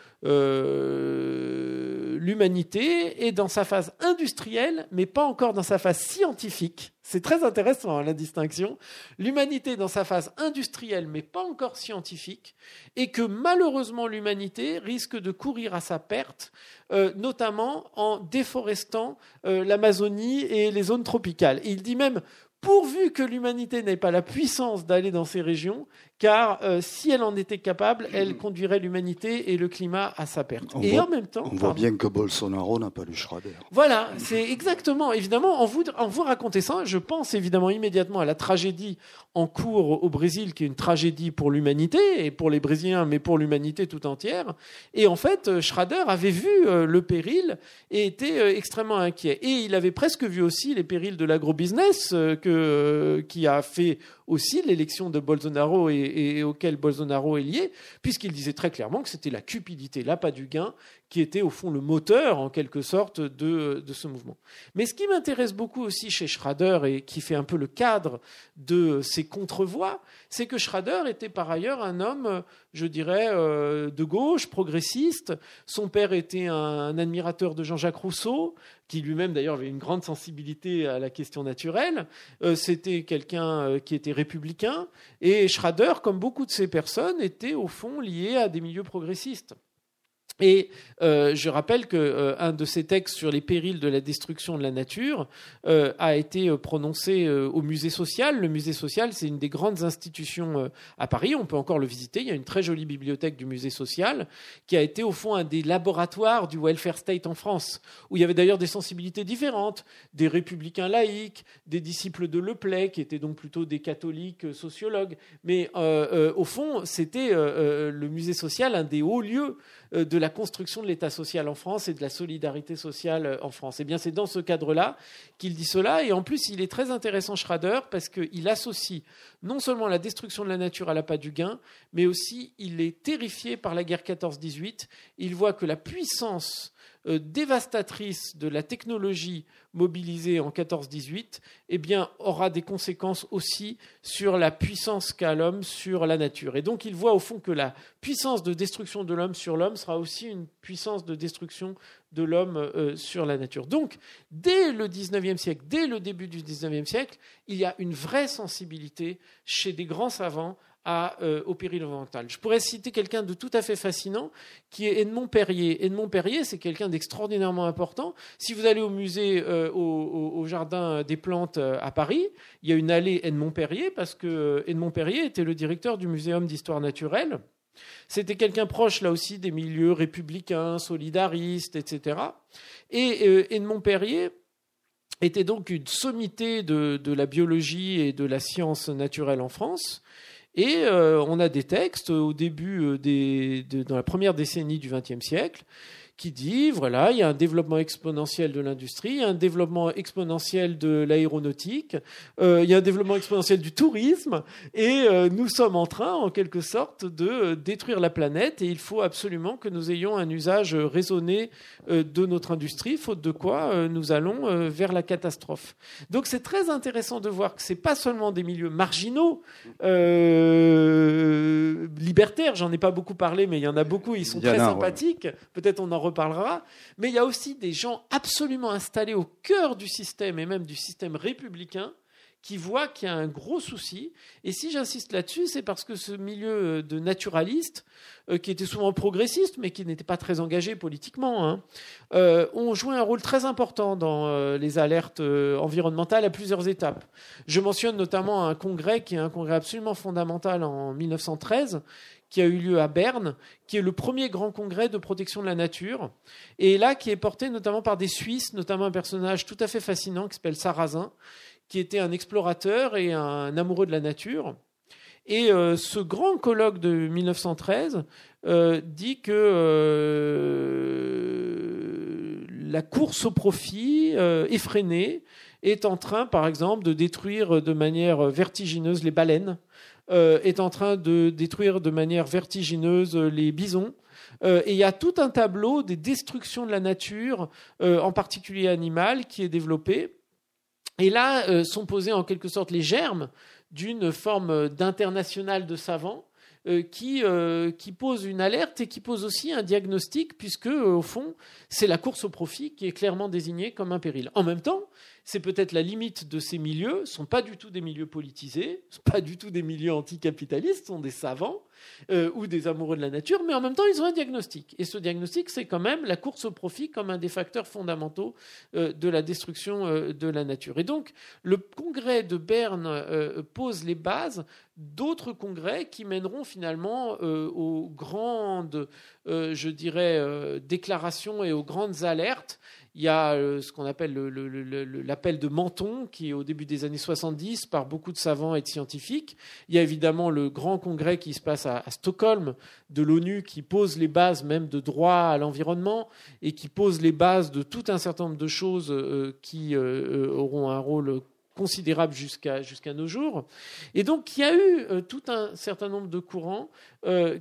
l'humanité est dans sa phase industrielle, mais pas encore dans sa phase scientifique. C'est très intéressant hein, la distinction. L'humanité dans sa phase industrielle, mais pas encore scientifique, et que malheureusement l'humanité risque de courir à sa perte, euh, notamment en déforestant euh, l'Amazonie et les zones tropicales. il dit même pourvu que l'humanité n'ait pas la puissance d'aller dans ces régions, car euh, si elle en était capable, elle conduirait l'humanité et le climat à sa perte. et en même temps, on voit bien que Bolsonaro n'a pas lu Schrader. Voilà, c'est exactement. Évidemment, en vous, en vous racontant ça, je pense évidemment immédiatement à la tragédie en cours au Brésil, qui est une tragédie pour l'humanité et pour les Brésiliens, mais pour l'humanité tout entière. Et en fait, euh, Schrader avait vu euh, le péril et était extrêmement inquiet. Et il avait presque vu aussi les périls de l'agrobusiness que qui a fait aussi l'élection de Bolsonaro et, auquel Bolsonaro est lié, puisqu'il disait très clairement que c'était la cupidité, l'appât du gain, qui était au fond le moteur, en quelque sorte, de, ce mouvement. Mais ce qui m'intéresse beaucoup aussi chez Schrader et qui fait un peu le cadre de ces contre-voix, c'est que Schrader était par ailleurs un homme, je dirais, euh, de gauche, progressiste. Son père était un, admirateur de Jean-Jacques Rousseau, qui lui-même d'ailleurs avait une grande sensibilité à la question naturelle. Euh, c'était quelqu'un euh, qui était républicain. Et Schrader, comme beaucoup de ces personnes, était au fond lié à des milieux progressistes. Et euh, je rappelle qu'un euh, de ces textes sur les périls de la destruction de la nature euh, a été prononcé au musée social. Le musée social, c'est une des grandes institutions à Paris. On peut encore le visiter. Il y a une très jolie bibliothèque du musée social qui a été au fond un des laboratoires du welfare state en France, où il y avait d'ailleurs des sensibilités différentes, des républicains laïcs, des disciples de Le Play, qui étaient donc plutôt des catholiques sociologues. Mais au fond, c'était le musée social un des hauts lieux euh, de la construction de l'État social en France et de la solidarité sociale euh, en France. Et eh bien, c'est dans ce cadre-là qu'il dit cela. Et en plus, il est très intéressant, Schrader, parce qu'il associe non seulement la destruction de la nature à l'appât du gain, mais aussi il est terrifié par la guerre 14-18. Il voit que la puissance euh, dévastatrice de la technologie mobilisée en 14-18 eh bien, aura des conséquences aussi sur la puissance qu'a l'homme sur la nature. Et donc il voit au fond que la puissance de destruction de l'homme sur l'homme sera aussi une puissance de destruction de l'homme euh, sur la nature. Donc, dès le 19e siècle, dès le début du 19e siècle, il y a une vraie sensibilité chez des grands savants euh, au péril environnemental. Je pourrais citer quelqu'un de tout à fait fascinant qui est Edmond Perrier. Edmond Perrier, c'est quelqu'un d'extraordinairement important. Si vous allez au musée, euh, au, Jardin des Plantes euh, à Paris, il y a une allée Edmond Perrier parce que Edmond Perrier était le directeur du Muséum d'histoire naturelle. C'était quelqu'un proche, là aussi, des milieux républicains, solidaristes, etc. Et Edmond Perrier était donc une sommité de, la biologie et de la science naturelle en France. Et euh, on a des textes au début, euh, des, dans la première décennie du XXe siècle, qui dit voilà, il y a un développement exponentiel de l'industrie, il y a un développement exponentiel de l'aéronautique, euh, il y a un développement exponentiel du tourisme, et euh, nous sommes en train, en quelque sorte, de euh, détruire la planète, et il faut absolument que nous ayons un usage raisonné de notre industrie, faute de quoi nous allons vers la catastrophe. Donc c'est très intéressant de voir que c'est pas seulement des milieux marginaux, libertaires, j'en ai pas beaucoup parlé, mais il y en a beaucoup, ils sont très sympathiques. Peut-être on en reparlera. Mais il y a aussi des gens absolument installés au cœur du système et même du système républicain qui voient qu'il y a un gros souci. Et si j'insiste là-dessus, c'est parce que ce milieu de naturalistes, euh, qui était souvent progressiste, mais qui n'était pas très engagé politiquement, hein, euh, ont joué un rôle très important dans euh, les alertes environnementales à plusieurs étapes. Je mentionne notamment un congrès qui est un congrès absolument fondamental en 1913, qui a eu lieu à Berne, qui est le premier grand congrès de protection de la nature, et là qui est porté notamment par des Suisses, notamment un personnage tout à fait fascinant qui s'appelle Sarrazin, qui était un explorateur et un amoureux de la nature. Et euh, ce grand colloque de 1913 euh, dit que euh, la course au profit effrénée est en train, par exemple, de détruire de manière vertigineuse les baleines, est en train de détruire de manière vertigineuse les bisons. Euh, et il y a tout un tableau des destructions de la nature, euh, en particulier animale, qui est développé. Et là sont posés en quelque sorte les germes d'une forme d'international de savants qui, qui pose une alerte et qui pose aussi un diagnostic, puisque au fond, c'est la course au profit qui est clairement désignée comme un péril. En même temps, c'est peut-être la limite de ces milieux, ne sont pas du tout des milieux politisés, pas du tout des milieux anticapitalistes, sont des savants euh, ou des amoureux de la nature, mais en même temps, ils ont un diagnostic. Et ce diagnostic, c'est quand même la course au profit comme un des facteurs fondamentaux euh, de la destruction euh, de la nature. Et donc, le congrès de Berne pose les bases d'autres congrès qui mèneront finalement aux grandes, je dirais, déclarations et aux grandes alertes il y a euh, ce qu'on appelle l'appel de Menton, qui est au début des années 70 par beaucoup de savants et de scientifiques. Il y a évidemment le grand congrès qui se passe à, Stockholm de l'ONU, qui pose les bases même de droit à l'environnement et qui pose les bases de tout un certain nombre de choses euh, qui euh, auront un rôle considérable jusqu'à nos jours. Et donc, il y a eu tout un certain nombre de courants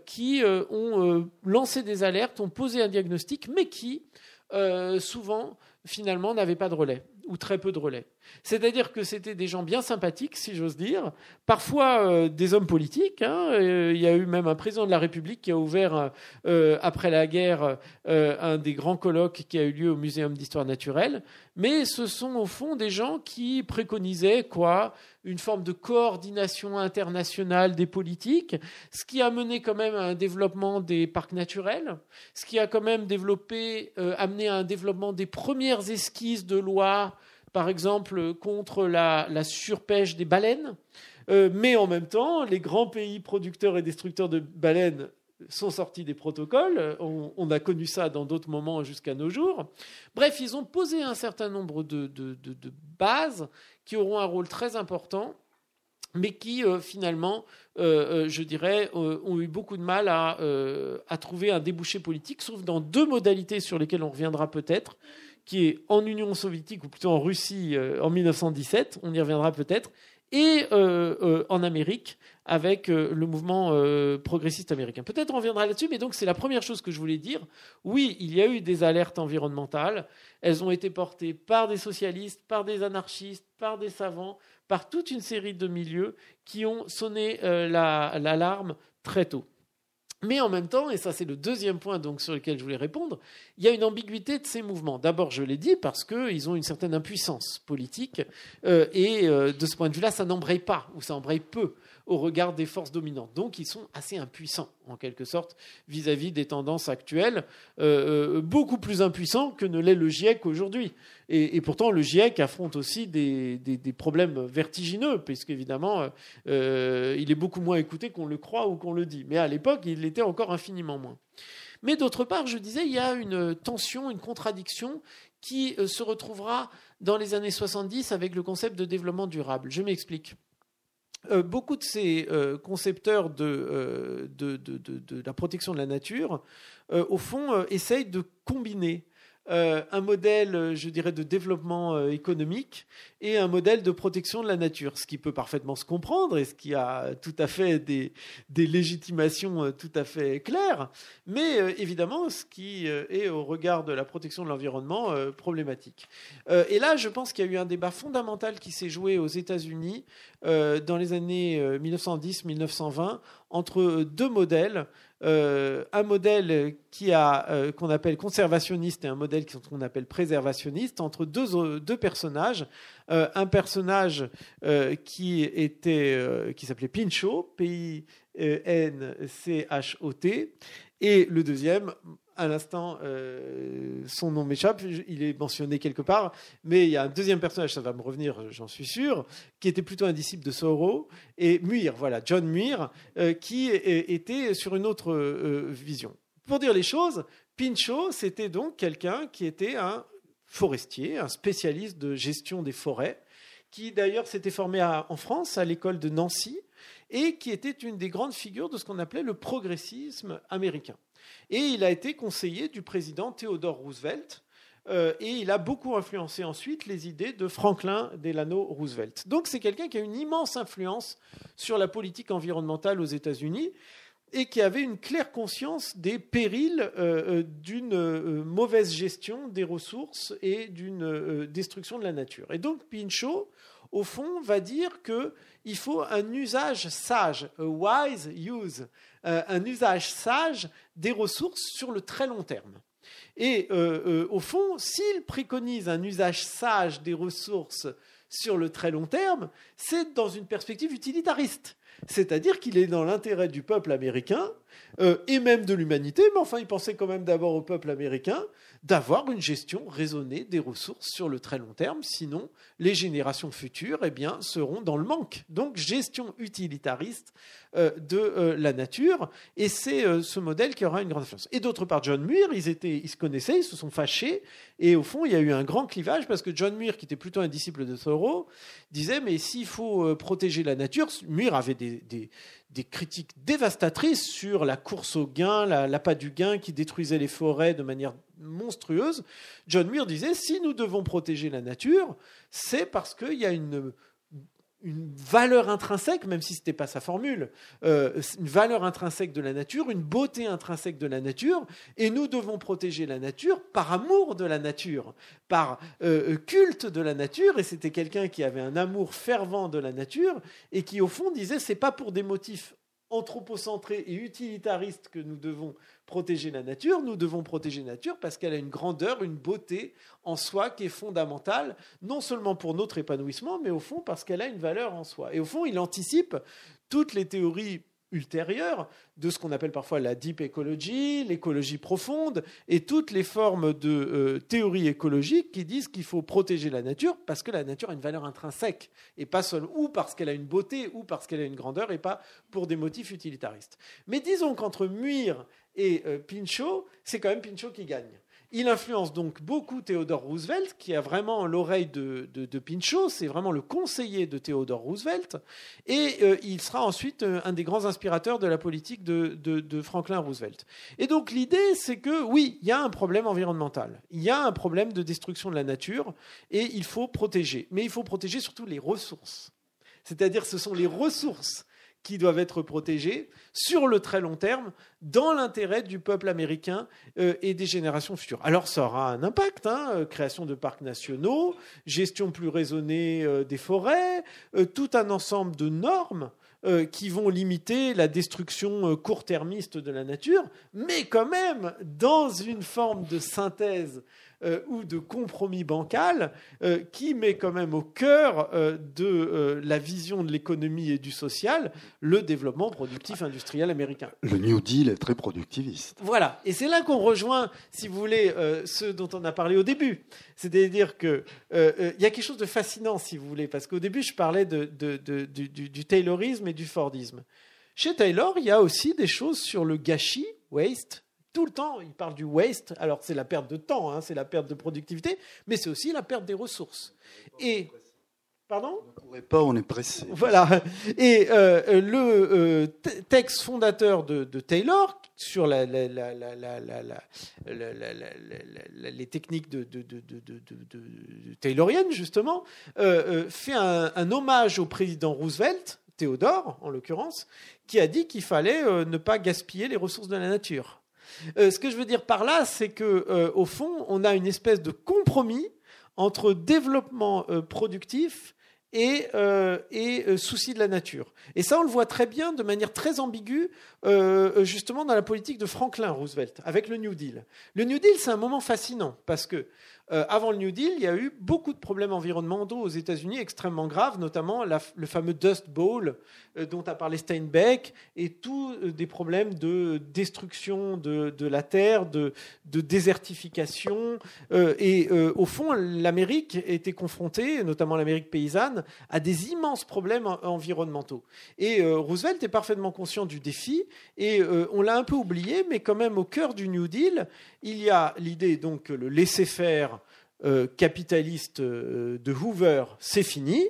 qui ont lancé des alertes, ont posé un diagnostic, mais qui, souvent, finalement, n'avaient pas de relais ou très peu de relais. C'est-à-dire que c'était des gens bien sympathiques, si j'ose dire, parfois euh, des hommes politiques. Hein. Euh, il y a eu même un président de la République qui a ouvert, après la guerre, un des grands colloques qui a eu lieu au Muséum d'histoire naturelle. Mais ce sont au fond des gens qui préconisaient quoi? Une forme de coordination internationale des politiques, ce qui a mené quand même à un développement des parcs naturels, ce qui a quand même développé, euh, amené à un développement des premières esquisses de loi, par exemple contre la, surpêche des baleines. Euh, mais en même temps, les grands pays producteurs et destructeurs de baleines sont sortis des protocoles. On, a connu ça dans d'autres moments jusqu'à nos jours. Bref, ils ont posé un certain nombre de, bases qui auront un rôle très important, mais qui euh, finalement, euh, je dirais, ont eu beaucoup de mal à, trouver un débouché politique, sauf dans deux modalités sur lesquelles on reviendra peut-être, qui est en Union soviétique, ou plutôt en Russie en 1917, on y reviendra peut-être, et en Amérique avec euh, le mouvement euh, progressiste américain. Peut-être on reviendra là-dessus, mais donc c'est la première chose que je voulais dire. Oui, il y a eu des alertes environnementales. Elles ont été portées par des socialistes, par des anarchistes, par des savants, par toute une série de milieux qui ont sonné euh, l'alarme très tôt. Mais en même temps, et ça c'est le deuxième point sur lequel je voulais répondre, il y a une ambiguïté de ces mouvements. D'abord, je l'ai dit parce qu'ils ont une certaine impuissance politique, et de ce point de vue-là, ça n'embraye pas ou ça embraye peu au regard des forces dominantes. Donc ils sont assez impuissants, en quelque sorte, vis-à-vis des tendances actuelles, euh, euh, beaucoup plus impuissants que ne l'est le GIEC aujourd'hui. Et, pourtant, le GIEC affronte aussi des, problèmes vertigineux, puisqu'évidemment, euh, il est beaucoup moins écouté qu'on le croit ou qu'on le dit. Mais à l'époque, il l'était encore infiniment moins. Mais d'autre part, je disais, il y a une tension, une contradiction qui se retrouvera dans les années 70 avec le concept de développement durable. Je m'explique. Beaucoup de ces concepteurs de, de, la protection de la nature, au fond, essayent de combiner euh, un modèle, euh, je dirais, de développement euh, économique et un modèle de protection de la nature, ce qui peut parfaitement se comprendre et ce qui a tout à fait des, légitimations tout à fait claires, mais évidemment ce qui est au regard de la protection de l'environnement problématique. et là, je pense qu'il y a eu un débat fondamental qui s'est joué aux États-Unis dans les années 1910-1920 entre deux modèles euh, un modèle qui a euh, qu'on appelle conservationniste et un modèle qu'on appelle préservationniste entre deux, personnages. Euh, un personnage qui était qui s'appelait Pinchot, P I N C H O T, et le deuxième à l'instant, euh, son nom m'échappe, il est mentionné quelque part, mais il y a un deuxième personnage, ça va me revenir, j'en suis sûr, qui était plutôt un disciple de Thoreau, et Muir, voilà, John Muir, euh, qui était sur une autre euh, vision. Pour dire les choses, Pinchot, c'était donc quelqu'un qui était un forestier, un spécialiste de gestion des forêts, qui d'ailleurs s'était formé en France, à l'école de Nancy, et qui était une des grandes figures de ce qu'on appelait le progressisme américain. Et il a été conseiller du président Theodore Roosevelt. Euh, et il a beaucoup influencé ensuite les idées de Franklin Delano Roosevelt. Donc c'est quelqu'un qui a une immense influence sur la politique environnementale aux États-Unis et qui avait une claire conscience des périls euh, euh, d'une mauvaise gestion des ressources et d'une destruction de la nature. Et donc Pinchot, au fond, va dire qu'il faut un usage sage, a wise use, euh, un usage sage des ressources sur le très long terme. Et euh, euh, au fond, s'il préconise un usage sage des ressources sur le très long terme, c'est dans une perspective utilitariste. C'est-à-dire qu'il est dans l'intérêt du peuple américain et même de l'humanité, mais enfin il pensait quand même d'abord au peuple américain, d'avoir une gestion raisonnée des ressources sur le très long terme, sinon les générations futures eh bien, seront dans le manque. Donc gestion utilitariste de euh, la nature, et c'est euh, ce modèle qui aura une grande influence. Et d'autre part, John Muir, ils, étaient, ils se connaissaient, ils se sont fâchés, et au fond, il y a eu un grand clivage parce que John Muir, qui était plutôt un disciple de Thoreau, disait, mais s'il faut protéger la nature, Muir avait des, des critiques dévastatrices sur la course au gain, l'appât du gain qui détruisait les forêts de manière monstrueuse. John Muir disait si nous devons protéger la nature, c'est parce qu'il y a une, une valeur intrinsèque, même si ce n'était pas sa formule, euh, une valeur intrinsèque de la nature, une beauté intrinsèque de la nature, et nous devons protéger la nature par amour de la nature, par euh, culte de la nature, et c'était quelqu'un qui avait un amour fervent de la nature, et qui au fond disait c'est pas pour des motifs anthropocentrés et utilitaristes que nous devons protéger la nature, nous devons protéger la nature parce qu'elle a une grandeur, une beauté en soi qui est fondamentale, non seulement pour notre épanouissement, mais au fond parce qu'elle a une valeur en soi. Et au fond, il anticipe toutes les théories ultérieures de ce qu'on appelle parfois la deep ecology, l'écologie profonde, et toutes les formes de euh, théories écologiques qui disent qu'il faut protéger la nature parce que la nature a une valeur intrinsèque, et pas seulement ou parce qu'elle a une beauté, ou parce qu'elle a une grandeur, et pas pour des motifs utilitaristes. Mais disons qu'entre Muir et euh, Pinchot, c'est quand même Pinchot qui gagne. Il influence donc beaucoup Theodore Roosevelt, qui a vraiment l'oreille de, Pinchot, c'est vraiment le conseiller de Theodore Roosevelt, et euh, il sera ensuite euh, un des grands inspirateurs de la politique de, Franklin Roosevelt. Et donc l'idée, c'est que oui, il y a un problème environnemental, il y a un problème de destruction de la nature, et il faut protéger. Mais il faut protéger surtout les ressources. C'est-à-dire ce sont les ressources qui doivent être protégés sur le très long terme dans l'intérêt du peuple américain euh, et des générations futures. Alors ça aura un impact, hein, euh, création de parcs nationaux, gestion plus raisonnée euh, des forêts, tout un ensemble de normes qui vont limiter la destruction court-termiste de la nature, mais quand même dans une forme de synthèse euh, ou de compromis bancal euh, qui met quand même au cœur euh, de la vision de l'économie et du social le développement productif industriel américain. Le New Deal est très productiviste. Voilà, et c'est là qu'on rejoint, si vous voulez, ce dont on a parlé au début. C'est-à-dire qu'il y a quelque chose de fascinant, si vous voulez, parce qu'au début, je parlais de, du, du Taylorisme et du Fordisme. Chez Taylor, il y a aussi des choses sur le gâchis, waste, tout le temps, il parle du waste. Alors, c'est la perte de temps, hein, c'est la perte de productivité, mais c'est aussi la perte des ressources. Et Pardon On ne pourrait pas, on est pressé. Voilà. Et euh, le euh, texte fondateur de, Taylor sur la, les techniques de, tayloriennes, justement, fait un, hommage au président Roosevelt, Théodore en l'occurrence, qui a dit qu'il fallait ne pas gaspiller les ressources de la nature. Ce que je veux dire par là, c'est que au fond, on a une espèce de compromis entre développement productif et, euh, et euh, souci de la nature. Et ça, on le voit très bien de manière très ambiguë, euh, justement dans la politique de Franklin Roosevelt, avec le New Deal. Le New Deal, c'est un moment fascinant, parce que euh, avant le New Deal, il y a eu beaucoup de problèmes environnementaux aux États-Unis extrêmement graves, notamment le fameux Dust Bowl euh, dont a parlé Steinbeck, et tous euh, des problèmes de destruction de, la terre, de, désertification. et au fond, l'Amérique était confrontée, notamment l'Amérique paysanne, à des immenses problèmes environnementaux. Et Roosevelt est parfaitement conscient du défi, et on l'a un peu oublié, mais quand même au cœur du New Deal, il y a l'idée donc que le laisser-faire euh, capitaliste euh, de Hoover, c'est fini,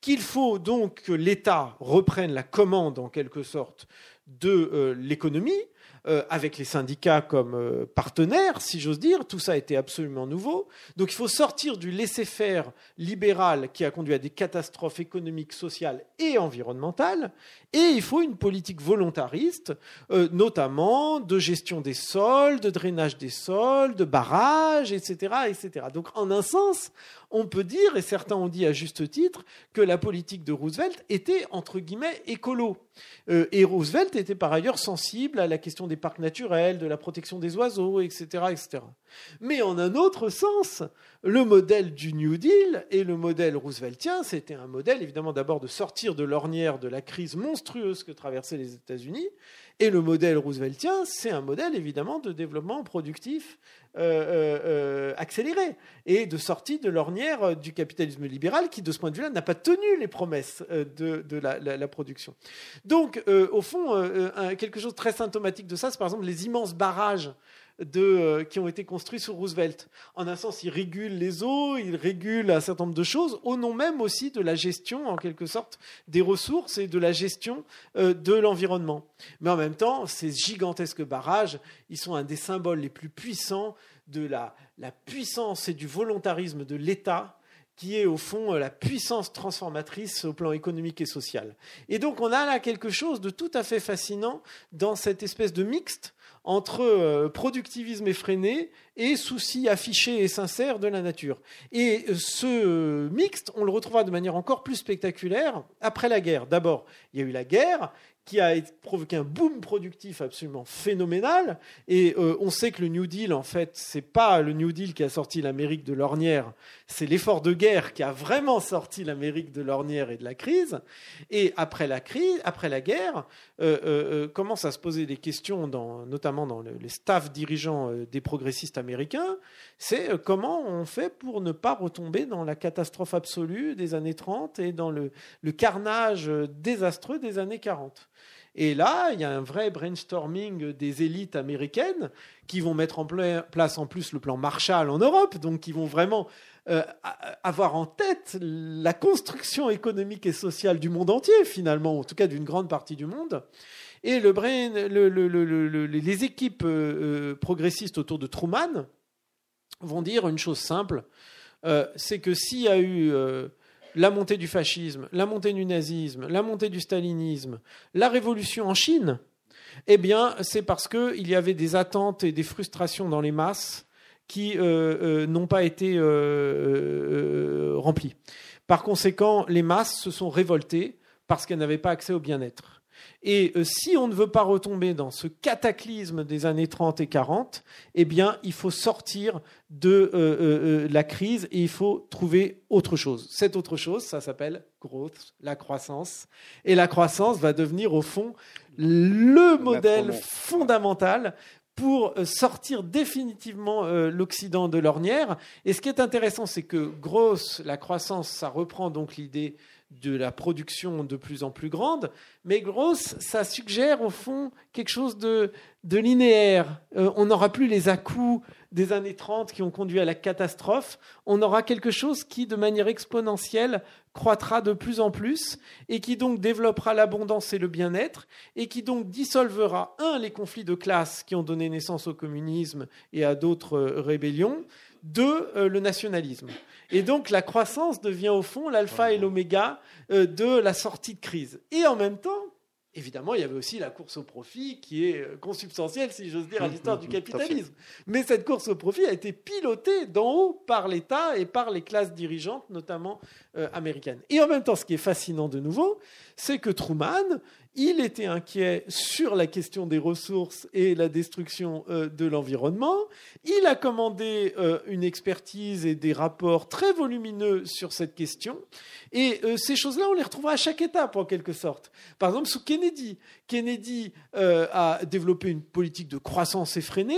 qu'il faut donc que l'État reprenne la commande en quelque sorte de euh, l'économie, euh, avec les syndicats comme euh, partenaires, si j'ose dire. Tout ça a été absolument nouveau. Donc il faut sortir du laisser-faire libéral qui a conduit à des catastrophes économiques, sociales et environnementales. Et il faut une politique volontariste, euh, notamment de gestion des sols, de drainage des sols, de barrages, etc., etc. Donc en un sens, on peut dire, et certains ont dit à juste titre, que la politique de Roosevelt était, entre guillemets, écolo. Euh, et Roosevelt était par ailleurs sensible à la question des parcs naturels, de la protection des oiseaux, etc., etc. Mais en un autre sens, le modèle du New Deal et le modèle rooseveltien, c'était un modèle évidemment d'abord de sortir de l'ornière de la crise monstrueuse que traversaient les États-Unis, et le modèle rooseveltien, c'est un modèle évidemment de développement productif euh, euh, euh, accéléré et de sortie de l'ornière du capitalisme libéral qui, de ce point de vue-là, n'a pas tenu les promesses de, la, production. Donc, au fond, quelque chose de très symptomatique de ça, c'est par exemple les immenses barrages de, euh, qui ont été construits sous Roosevelt. En un sens, il régule les eaux, il régule un certain nombre de choses, au nom même aussi de la gestion, en quelque sorte, des ressources et de la gestion euh, de l'environnement. Mais en même temps, ces gigantesques barrages, ils sont un des symboles les plus puissants de la, la puissance et du volontarisme de l'État qui est au fond la puissance transformatrice au plan économique et social. Et donc on a là quelque chose de tout à fait fascinant dans cette espèce de mixte entre euh, productivisme effréné et souci affiché et sincère de la nature. Et euh, ce mixte, on le retrouvera de manière encore plus spectaculaire après la guerre. D'abord, il y a eu la guerre qui a provoqué un boom productif absolument phénoménal. Et euh, on sait que le New Deal, en fait, c'est pas le New Deal qui a sorti l'Amérique de l'ornière, c'est l'effort de guerre qui a vraiment sorti l'Amérique de l'ornière et de la crise. Et après la crise, après la guerre, euh, euh, commencent à se poser des questions, dans, notamment dans les staffs dirigeants des progressistes américains. C'est comment on fait pour ne pas retomber dans la catastrophe absolue des années 30 et dans le, le carnage désastreux des années 40. Et là, il y a un vrai brainstorming des élites américaines qui vont mettre en place en plus le plan Marshall en Europe, donc qui vont vraiment euh, avoir en tête la construction économique et sociale du monde entier, finalement, en tout cas d'une grande partie du monde. Et le les équipes euh, euh, progressistes autour de Truman vont dire une chose simple, c'est que s'il y a eu la montée du fascisme, la montée du nazisme, la montée du stalinisme, la révolution en Chine, eh bien, c'est parce qu'il y avait des attentes et des frustrations dans les masses qui euh, euh, n'ont pas été euh, remplies. Par conséquent, les masses se sont révoltées parce qu'elles n'avaient pas accès au bien-être. Et euh, si on ne veut pas retomber dans ce cataclysme des années 30 et 40, eh bien, il faut sortir de euh, euh, la crise et il faut trouver autre chose. Cette autre chose, ça s'appelle growth, la croissance. Et la croissance va devenir, au fond, le modèle fondamental pour sortir définitivement l'Occident de l'ornière. Et ce qui est intéressant, c'est que grosse, la croissance, ça reprend donc l'idée de la production de plus en plus grande, mais grosse, ça suggère au fond quelque chose de, de linéaire. Euh, on n'aura plus les à-coups des années 30 qui ont conduit à la catastrophe, on aura quelque chose qui, de manière exponentielle, croîtra de plus en plus et qui donc développera l'abondance et le bien-être et qui donc dissolvera, un, les conflits de classe qui ont donné naissance au communisme et à d'autres euh, rébellions, deux, euh, le nationalisme. Et donc la croissance devient au fond l'alpha et l'oméga euh, de la sortie de crise. Et en même temps, Évidemment, il y avait aussi la course au profit qui est euh, consubstantielle, si j'ose dire, à l'histoire du capitalisme. Mais cette course au profit a été pilotée d'en haut par l'État et par les classes dirigeantes, notamment américaines. Et en même temps, ce qui est fascinant de nouveau, c'est que Truman, il était inquiet sur la question des ressources et la destruction euh, de l'environnement. Il a commandé euh, une expertise et des rapports très volumineux sur cette question. Et euh, ces choses-là, on les retrouvera à chaque étape, en quelque sorte. Par exemple, sous Kennedy. Kennedy a développé une politique de croissance effrénée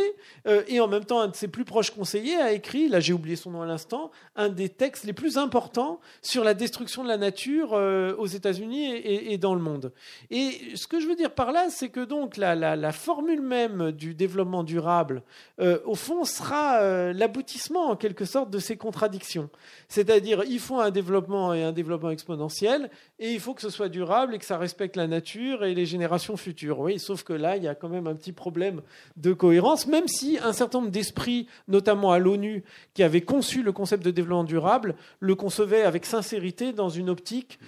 et en même temps, un de ses plus proches conseillers a écrit, là j'ai oublié son nom à l'instant, un des textes les plus importants sur la destruction de la nature aux États-Unis et, dans le monde. Et ce que je veux dire par là, c'est que donc la, formule même du développement durable, euh, au fond, sera euh, l'aboutissement en quelque sorte de ces contradictions. C'est-à-dire, il faut un développement et un développement exponentiel, et il faut que ce soit durable et que ça respecte la nature et les générations futures. Oui, sauf que là, il y a quand même un petit problème de cohérence, même si un certain nombre d'esprits, notamment à l'ONU, qui avaient conçu le concept de développement durable, le concevaient avec sincérité dans une optique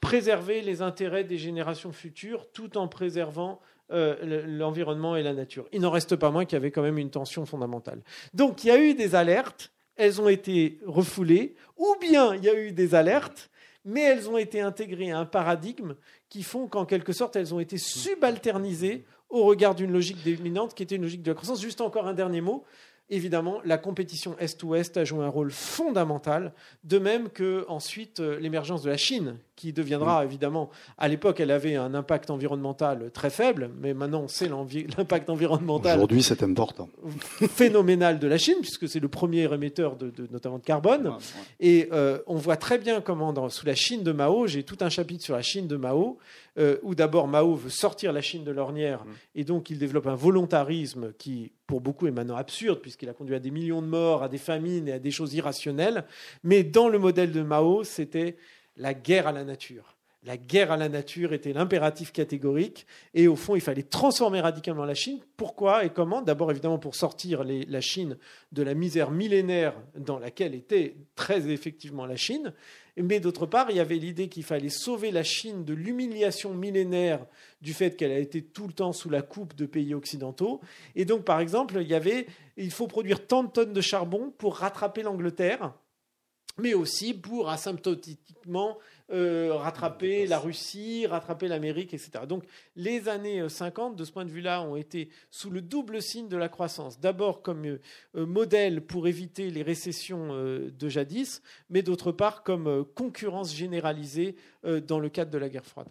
préserver les intérêts des générations futures tout en préservant euh, l'environnement et la nature. Il n'en reste pas moins qu'il y avait quand même une tension fondamentale. Donc il y a eu des alertes, elles ont été refoulées, ou bien il y a eu des alertes, mais elles ont été intégrées à un paradigme qui font qu'en quelque sorte elles ont été subalternisées au regard d'une logique dominante qui était une logique de la croissance. Juste encore un dernier mot évidemment, la compétition Est-Ouest a joué un rôle fondamental, de même que ensuite euh, l'émergence de la Chine, qui deviendra évidemment, à l'époque, elle avait un impact environnemental très faible, mais maintenant on sait l'impact environnemental. Aujourd'hui, c'est important. Phénoménal de la Chine, puisque c'est le premier émetteur de, notamment de carbone. Et euh, on voit très bien comment, sous la Chine de Mao, j'ai tout un chapitre sur la Chine de Mao, euh, où d'abord Mao veut sortir la Chine de l'ornière, mm. et donc il développe un volontarisme qui, pour beaucoup, est maintenant absurde, puisqu'il a conduit à des millions de morts, à des famines et à des choses irrationnelles. Mais dans le modèle de Mao, c'était la guerre à la nature. La guerre à la nature était l'impératif catégorique et au fond, il fallait transformer radicalement la Chine. Pourquoi et comment? D'abord, évidemment, pour sortir la Chine de la misère millénaire dans laquelle était très effectivement la Chine. Mais d'autre part, il y avait l'idée qu'il fallait sauver la Chine de l'humiliation millénaire du fait qu'elle a été tout le temps sous la coupe de pays occidentaux. Et donc, par exemple, il y avait, il faut produire tant de tonnes de charbon pour rattraper l'Angleterre mais aussi pour asymptotiquement euh, rattraper la Russie, rattraper l'Amérique, etc. Donc les années 50, euh, de ce point de vue-là, ont été sous le double signe de la croissance. D'abord comme euh, modèle pour éviter les récessions de jadis, mais d'autre part comme concurrence généralisée dans le cadre de la guerre froide.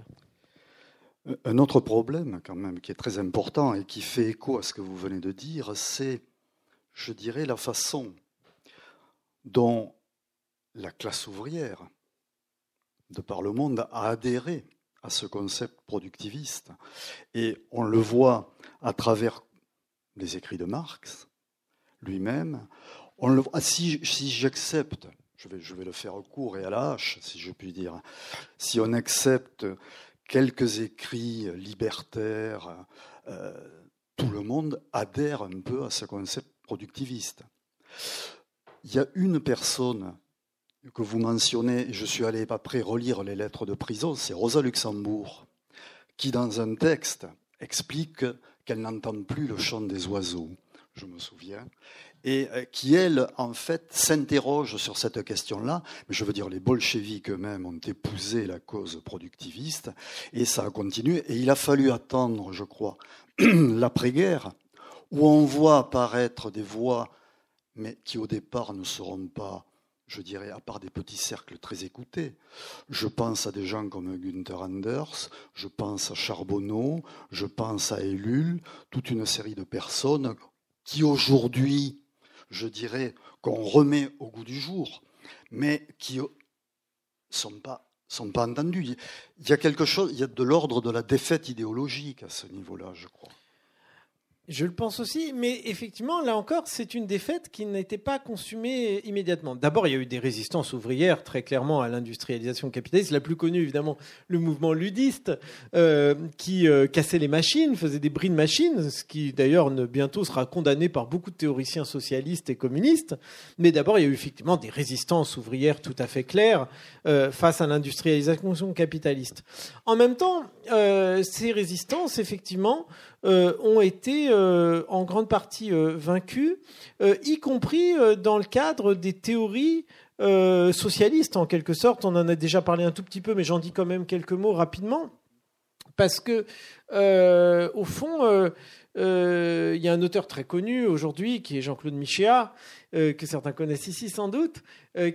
Un autre problème, quand même, qui est très important et qui fait écho à ce que vous venez de dire, c'est, je dirais, la façon dont la classe ouvrière de par le monde a adhéré à ce concept productiviste. Et on le voit à travers les écrits de Marx lui-même. si, si j'accepte, je vais, je vais le faire court et à la hache, si je puis dire, si on accepte quelques écrits libertaires, euh, tout le monde adhère un peu à ce concept productiviste. Il y a une personne que vous mentionnez, je suis allé après relire les lettres de prison, c'est Rosa Luxembourg, qui dans un texte explique qu'elle n'entend plus le chant des oiseaux, je me souviens, et euh, qui, elle, en fait, s'interroge sur cette question-là. Mais je veux dire, les bolcheviks eux-mêmes ont épousé la cause productiviste, et ça a continué. Et il a fallu attendre, je crois, l'après-guerre, où on voit apparaître des voix, mais qui au départ ne seront pas je dirais, à part des petits cercles très écoutés. Je pense à des gens comme Günther Anders, je pense à Charbonneau, je pense à Ellul, toute une série de personnes qui aujourd'hui, je dirais, qu'on remet au goût du jour, mais qui ne sont pas sont pas entendus. Il y a quelque chose, il y a de l'ordre de la défaite idéologique à ce niveau-là, je crois. Je le pense aussi, mais effectivement, là encore, c'est une défaite qui n'était pas consumée immédiatement. D'abord, il y a eu des résistances ouvrières, très clairement, à l'industrialisation capitaliste. La plus connue, évidemment, le mouvement ludiste, euh, qui euh, cassait les machines, faisait des bris de machines, ce qui d'ailleurs bientôt sera condamné par beaucoup de théoriciens socialistes et communistes. Mais d'abord, il y a eu effectivement des résistances ouvrières tout à fait claires euh, face à l'industrialisation capitaliste. En même temps, ces résistances, effectivement, euh, ont été euh, en grande partie euh, vaincus, y compris dans le cadre des théories socialistes, en quelque sorte. On en a déjà parlé un tout petit peu, mais j'en dis quand même quelques mots rapidement. Parce que, au fond, il y a un auteur très connu aujourd'hui qui est Jean-Claude Michéa, que certains connaissent ici sans doute,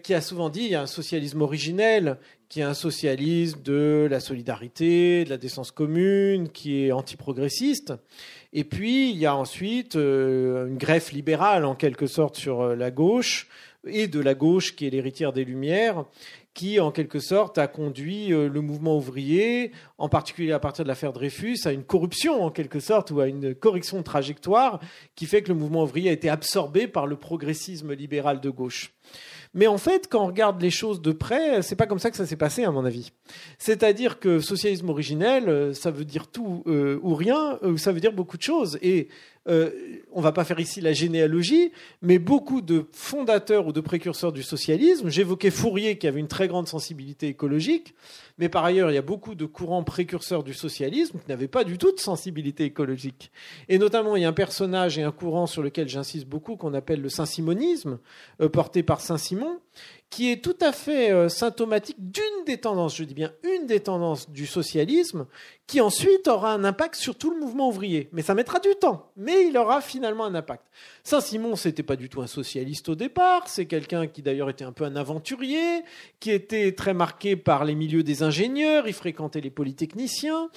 qui a souvent dit il y a un socialisme originel qui est un socialisme de la solidarité, de la décence commune, qui est antiprogressiste. Et puis, il y a ensuite euh, une greffe libérale, en quelque sorte, sur euh, la gauche, et de la gauche, qui est l'héritière des Lumières, qui, en quelque sorte, a conduit euh, le mouvement ouvrier, en particulier à partir de l'affaire Dreyfus, à une corruption, en quelque sorte, ou à une correction de trajectoire, qui fait que le mouvement ouvrier a été absorbé par le progressisme libéral de gauche. Mais en fait, quand on regarde les choses de près, c'est pas comme ça que ça s'est passé, à mon avis. C'est-à-dire que socialisme originel, euh, ça veut dire tout euh, ou rien, ou ça veut dire beaucoup de choses. Et euh, on va pas faire ici la généalogie, mais beaucoup de fondateurs ou de précurseurs du socialisme, j'évoquais Fourier qui avait une très grande sensibilité écologique, mais par ailleurs, il y a beaucoup de courants précurseurs du socialisme qui n'avaient pas du tout de sensibilité écologique. Et notamment, il y a un personnage et un courant sur lequel j'insiste beaucoup qu'on appelle le saint-simonisme, euh, porté par Saint-Simon, qui est tout à fait euh, symptomatique d'une des tendances, je dis bien une des tendances du socialisme, qui ensuite aura un impact sur tout le mouvement ouvrier. Mais ça mettra du temps, mais il aura finalement un impact. Saint-Simon, c'était pas du tout un socialiste au départ, c'est quelqu'un qui d'ailleurs était un peu un aventurier, qui était très marqué par les milieux des ingénieurs, il fréquentait les polytechniciens,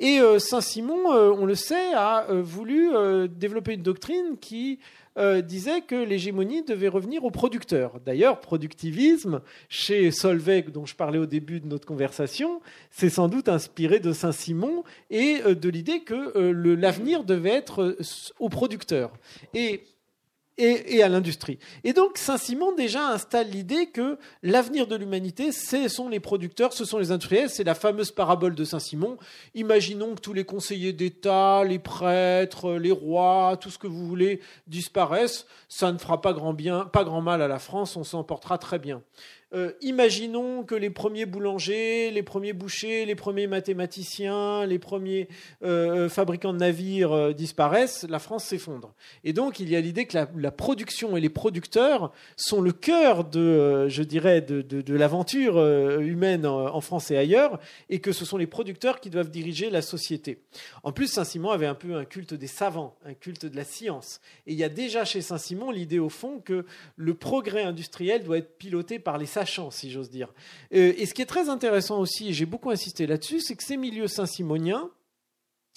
et euh, Saint-Simon, euh, on le sait, a voulu développer une doctrine qui euh, disait que l'hégémonie devait revenir aux producteurs. D'ailleurs, productivisme, chez Solveig, dont je parlais au début de notre conversation, c'est sans doute inspiré de Saint-Simon et euh, de l'idée que euh, l'avenir devait être aux producteurs. Et et, à l'industrie. Et donc Saint-Simon déjà installe l'idée que l'avenir de l'humanité, ce sont les producteurs, ce sont les industriels. C'est la fameuse parabole de Saint-Simon. Imaginons que tous les conseillers d'État, les prêtres, les rois, tout ce que vous voulez disparaissent. Ça ne fera pas grand bien, pas grand mal à la France. On s'en portera très bien. Euh, imaginons que les premiers boulangers, les premiers bouchers, les premiers mathématiciens, les premiers euh, fabricants de navires euh, disparaissent, la France s'effondre. Et donc il y a l'idée que la, production et les producteurs sont le cœur de, je dirais, de, l'aventure humaine en, France et ailleurs, et que ce sont les producteurs qui doivent diriger la société. En plus, Saint-Simon avait un peu un culte des savants, un culte de la science. Et il y a déjà chez Saint-Simon l'idée au fond que le progrès industriel doit être piloté par les sages si j'ose dire. Euh, et ce qui est très intéressant aussi, et j'ai beaucoup insisté là-dessus, c'est que ces milieux saint-simoniens,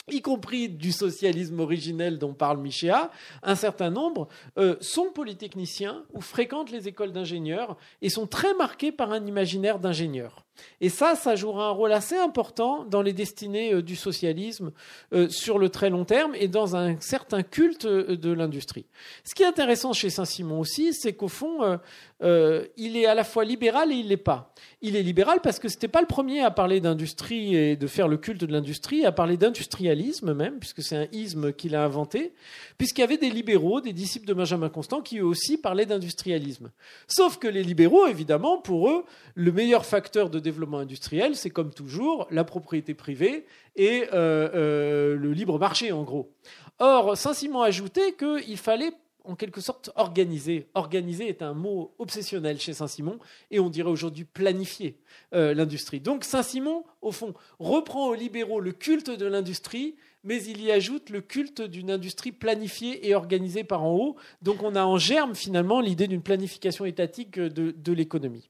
y compris du socialisme originel dont parle Michéa, un certain nombre euh, sont polytechniciens ou fréquentent les écoles d'ingénieurs et sont très marqués par un imaginaire d'ingénieur. Et ça, ça jouera un rôle assez important dans les destinées euh, du socialisme euh, sur le très long terme et dans un certain culte euh, de l'industrie. Ce qui est intéressant chez Saint-Simon aussi, c'est qu'au fond, il est à la fois libéral et il l'est pas. Il est libéral parce que c'était pas le premier à parler d'industrie et de faire le culte de l'industrie, à parler d'industrialisme même, puisque c'est un isme qu'il a inventé, puisqu'il y avait des libéraux, des disciples de Benjamin Constant, qui eux aussi parlaient d'industrialisme. Sauf que les libéraux, évidemment, pour eux, le meilleur facteur de développement industriel, c'est comme toujours la propriété privée et euh, euh, le libre marché, en gros. Or, Saint-Simon ajoutait qu'il fallait en quelque sorte organiser. Organiser est un mot obsessionnel chez Saint-Simon et on dirait aujourd'hui planifier euh, l'industrie. Donc Saint-Simon, au fond, reprend aux libéraux le culte de l'industrie, mais il y ajoute le culte d'une industrie planifiée et organisée par en haut. Donc on a en germe finalement l'idée d'une planification étatique de, l'économie.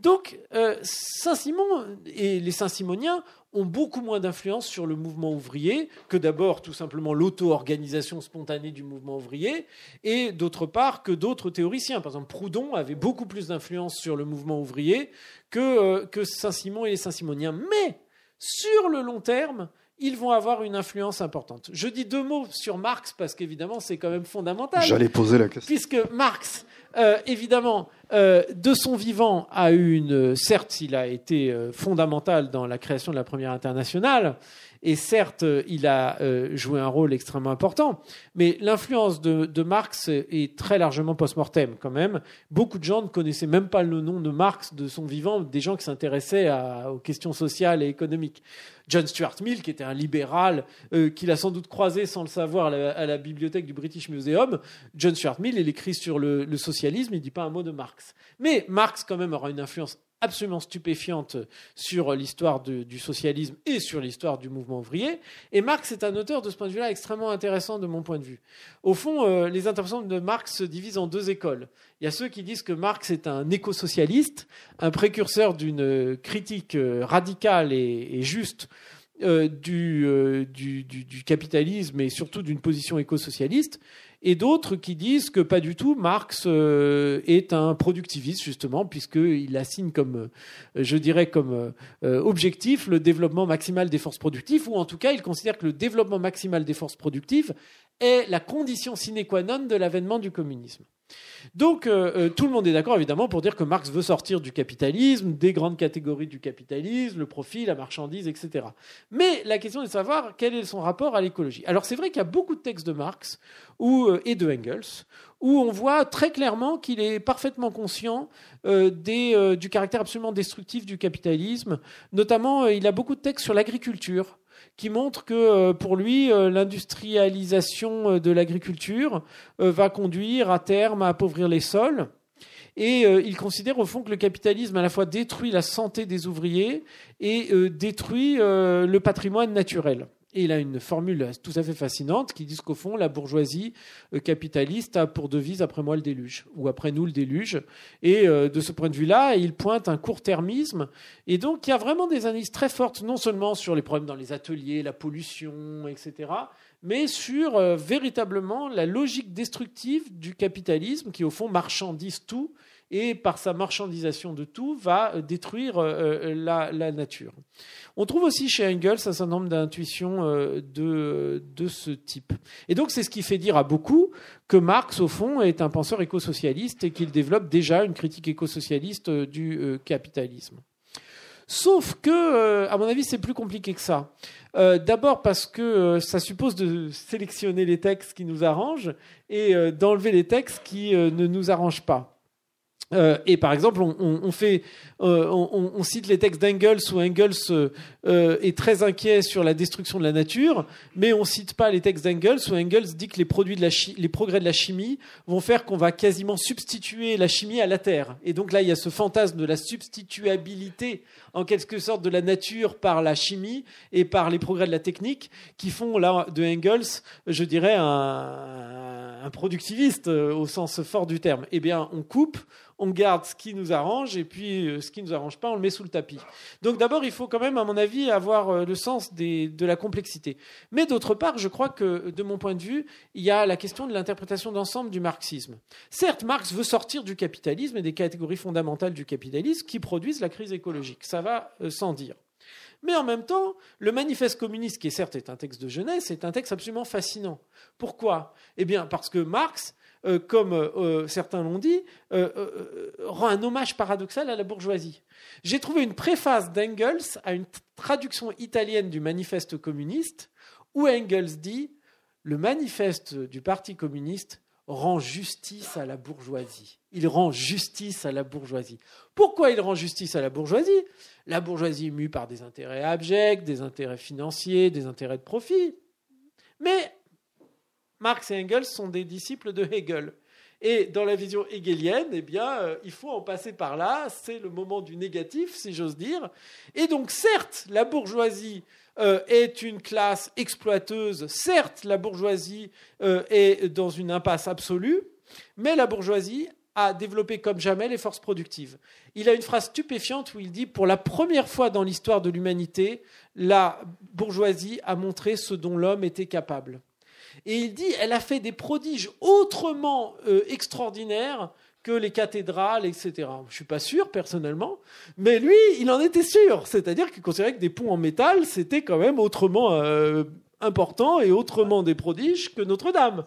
Donc euh, Saint-Simon et les Saint-Simoniens ont beaucoup moins d'influence sur le mouvement ouvrier que d'abord tout simplement l'auto-organisation spontanée du mouvement ouvrier et d'autre part que d'autres théoriciens. Par exemple, Proudhon avait beaucoup plus d'influence sur le mouvement ouvrier que, euh, que Saint-Simon et les Saint-Simoniens. Mais sur le long terme, ils vont avoir une influence importante. Je dis deux mots sur Marx parce qu'évidemment c'est quand même fondamental. J'allais poser la question. Puisque Marx, euh, évidemment, euh, de son vivant, a eu une. Certes, il a été euh, fondamental dans la création de la première internationale, et certes, il a joué un rôle extrêmement important, mais l'influence de, Marx est très largement post-mortem quand même. Beaucoup de gens ne connaissaient même pas le nom de Marx de son vivant, des gens qui s'intéressaient aux questions sociales et économiques. John Stuart Mill, qui était un libéral, euh, qu'il a sans doute croisé sans le savoir à la, bibliothèque du British Museum. John Stuart Mill, il écrit sur le, le socialisme, il ne dit pas un mot de Marx. Mais Marx, quand même, aura une influence absolument stupéfiante sur l'histoire du socialisme et sur l'histoire du mouvement ouvrier. Et Marx est un auteur de ce point de vue-là extrêmement intéressant de mon point de vue. Au fond, euh, les interventions de Marx se divisent en deux écoles. Il y a ceux qui disent que Marx est un éco-socialiste, un précurseur d'une critique euh, radicale et, juste euh, du, du, du, capitalisme et surtout d'une position éco-socialiste et d'autres qui disent que pas du tout, Marx euh, est un productiviste justement, puisqu'il assigne comme, euh, je dirais, comme euh, objectif le développement maximal des forces productives, ou en tout cas, il considère que le développement maximal des forces productives est la condition sine qua non de l'avènement du communisme. Donc euh, euh, tout le monde est d'accord évidemment pour dire que Marx veut sortir du capitalisme, des grandes catégories du capitalisme, le profit, la marchandise, etc. Mais la question est de savoir quel est son rapport à l'écologie. Alors c'est vrai qu'il y a beaucoup de textes de Marx euh, et de Engels où on voit très clairement qu'il est parfaitement conscient du caractère absolument destructif du capitalisme. Notamment, il a beaucoup de textes sur l'agriculture qui montre que euh, pour lui, euh, l'industrialisation euh, de l'agriculture va conduire à terme à appauvrir les sols. Et il considère au fond que le capitalisme à la fois détruit la santé des ouvriers et détruit le patrimoine naturel. Et il a une formule tout à fait fascinante qui dit qu'au fond, la bourgeoisie euh, capitaliste a pour devise après moi le déluge, ou après nous le déluge. Et euh, de ce point de vue-là, il pointe un court-termisme. Et donc, il y a vraiment des analyses très fortes, non seulement sur les problèmes dans les ateliers, la pollution, etc., mais sur euh, véritablement la logique destructive du capitalisme qui, au fond, marchandise tout et par sa marchandisation de tout, va détruire la, la nature. On trouve aussi chez Engels un certain nombre d'intuitions euh, de, ce type. Et donc c'est ce qui fait dire à beaucoup que Marx, au fond, est un penseur écosocialiste et qu'il développe déjà une critique écosocialiste euh, du euh, capitalisme. Sauf que, à mon avis, c'est plus compliqué que ça. D'abord parce que ça suppose de sélectionner les textes qui nous arrangent et d'enlever les textes qui ne nous arrangent pas. Euh, et par exemple, on, fait, euh, on, cite les textes d'Engels où Engels euh, est très inquiet sur la destruction de la nature, mais on cite pas les textes d'Engels où Engels dit que les, produits de la les progrès de la chimie vont faire qu'on va quasiment substituer la chimie à la terre. Et donc là, il y a ce fantasme de la substituabilité en quelque sorte de la nature par la chimie et par les progrès de la technique qui font là de Engels, je dirais, un, productiviste au sens fort du terme. Eh bien, on coupe on garde ce qui nous arrange et puis euh, ce qui ne nous arrange pas, on le met sous le tapis. Donc d'abord, il faut quand même, à mon avis, avoir euh, le sens de la complexité. Mais d'autre part, je crois que, de mon point de vue, il y a la question de l'interprétation d'ensemble du marxisme. Certes, Marx veut sortir du capitalisme et des catégories fondamentales du capitalisme qui produisent la crise écologique. Va euh, sans dire. Mais en même temps, le manifeste communiste, qui certes est un texte de jeunesse, est un texte absolument fascinant. Pourquoi? Eh bien, parce que Marx euh, comme euh, certains l'ont dit, rend un hommage paradoxal à la bourgeoisie. J'ai trouvé une préface d'Engels à une traduction italienne du manifeste communiste, où Engels dit Le manifeste du Parti communiste rend justice à la bourgeoisie. Il rend justice à la bourgeoisie. Pourquoi il rend justice à la bourgeoisie? La bourgeoisie est mue par des intérêts abjects, des intérêts financiers, des intérêts de profit. Mais Marx et Engels sont des disciples de Hegel. Et dans la vision hegelienne, eh bien, euh, il faut en passer par là. C'est le moment du négatif, si j'ose dire. Et donc, certes, la bourgeoisie euh, est une classe exploiteuse. Certes, la bourgeoisie euh, est dans une impasse absolue, mais la bourgeoisie a développé comme jamais les forces productives. Il a une phrase stupéfiante où il dit Pour la première fois dans l'histoire de l'humanité, la bourgeoisie a montré ce dont l'homme était capable. Et il dit, elle a fait des prodiges autrement euh, extraordinaires que les cathédrales, etc. Je ne suis pas sûr personnellement, mais lui, il en était sûr. C'est-à-dire qu'il considérait que des ponts en métal, c'était quand même autrement euh, important et autrement des prodiges que Notre-Dame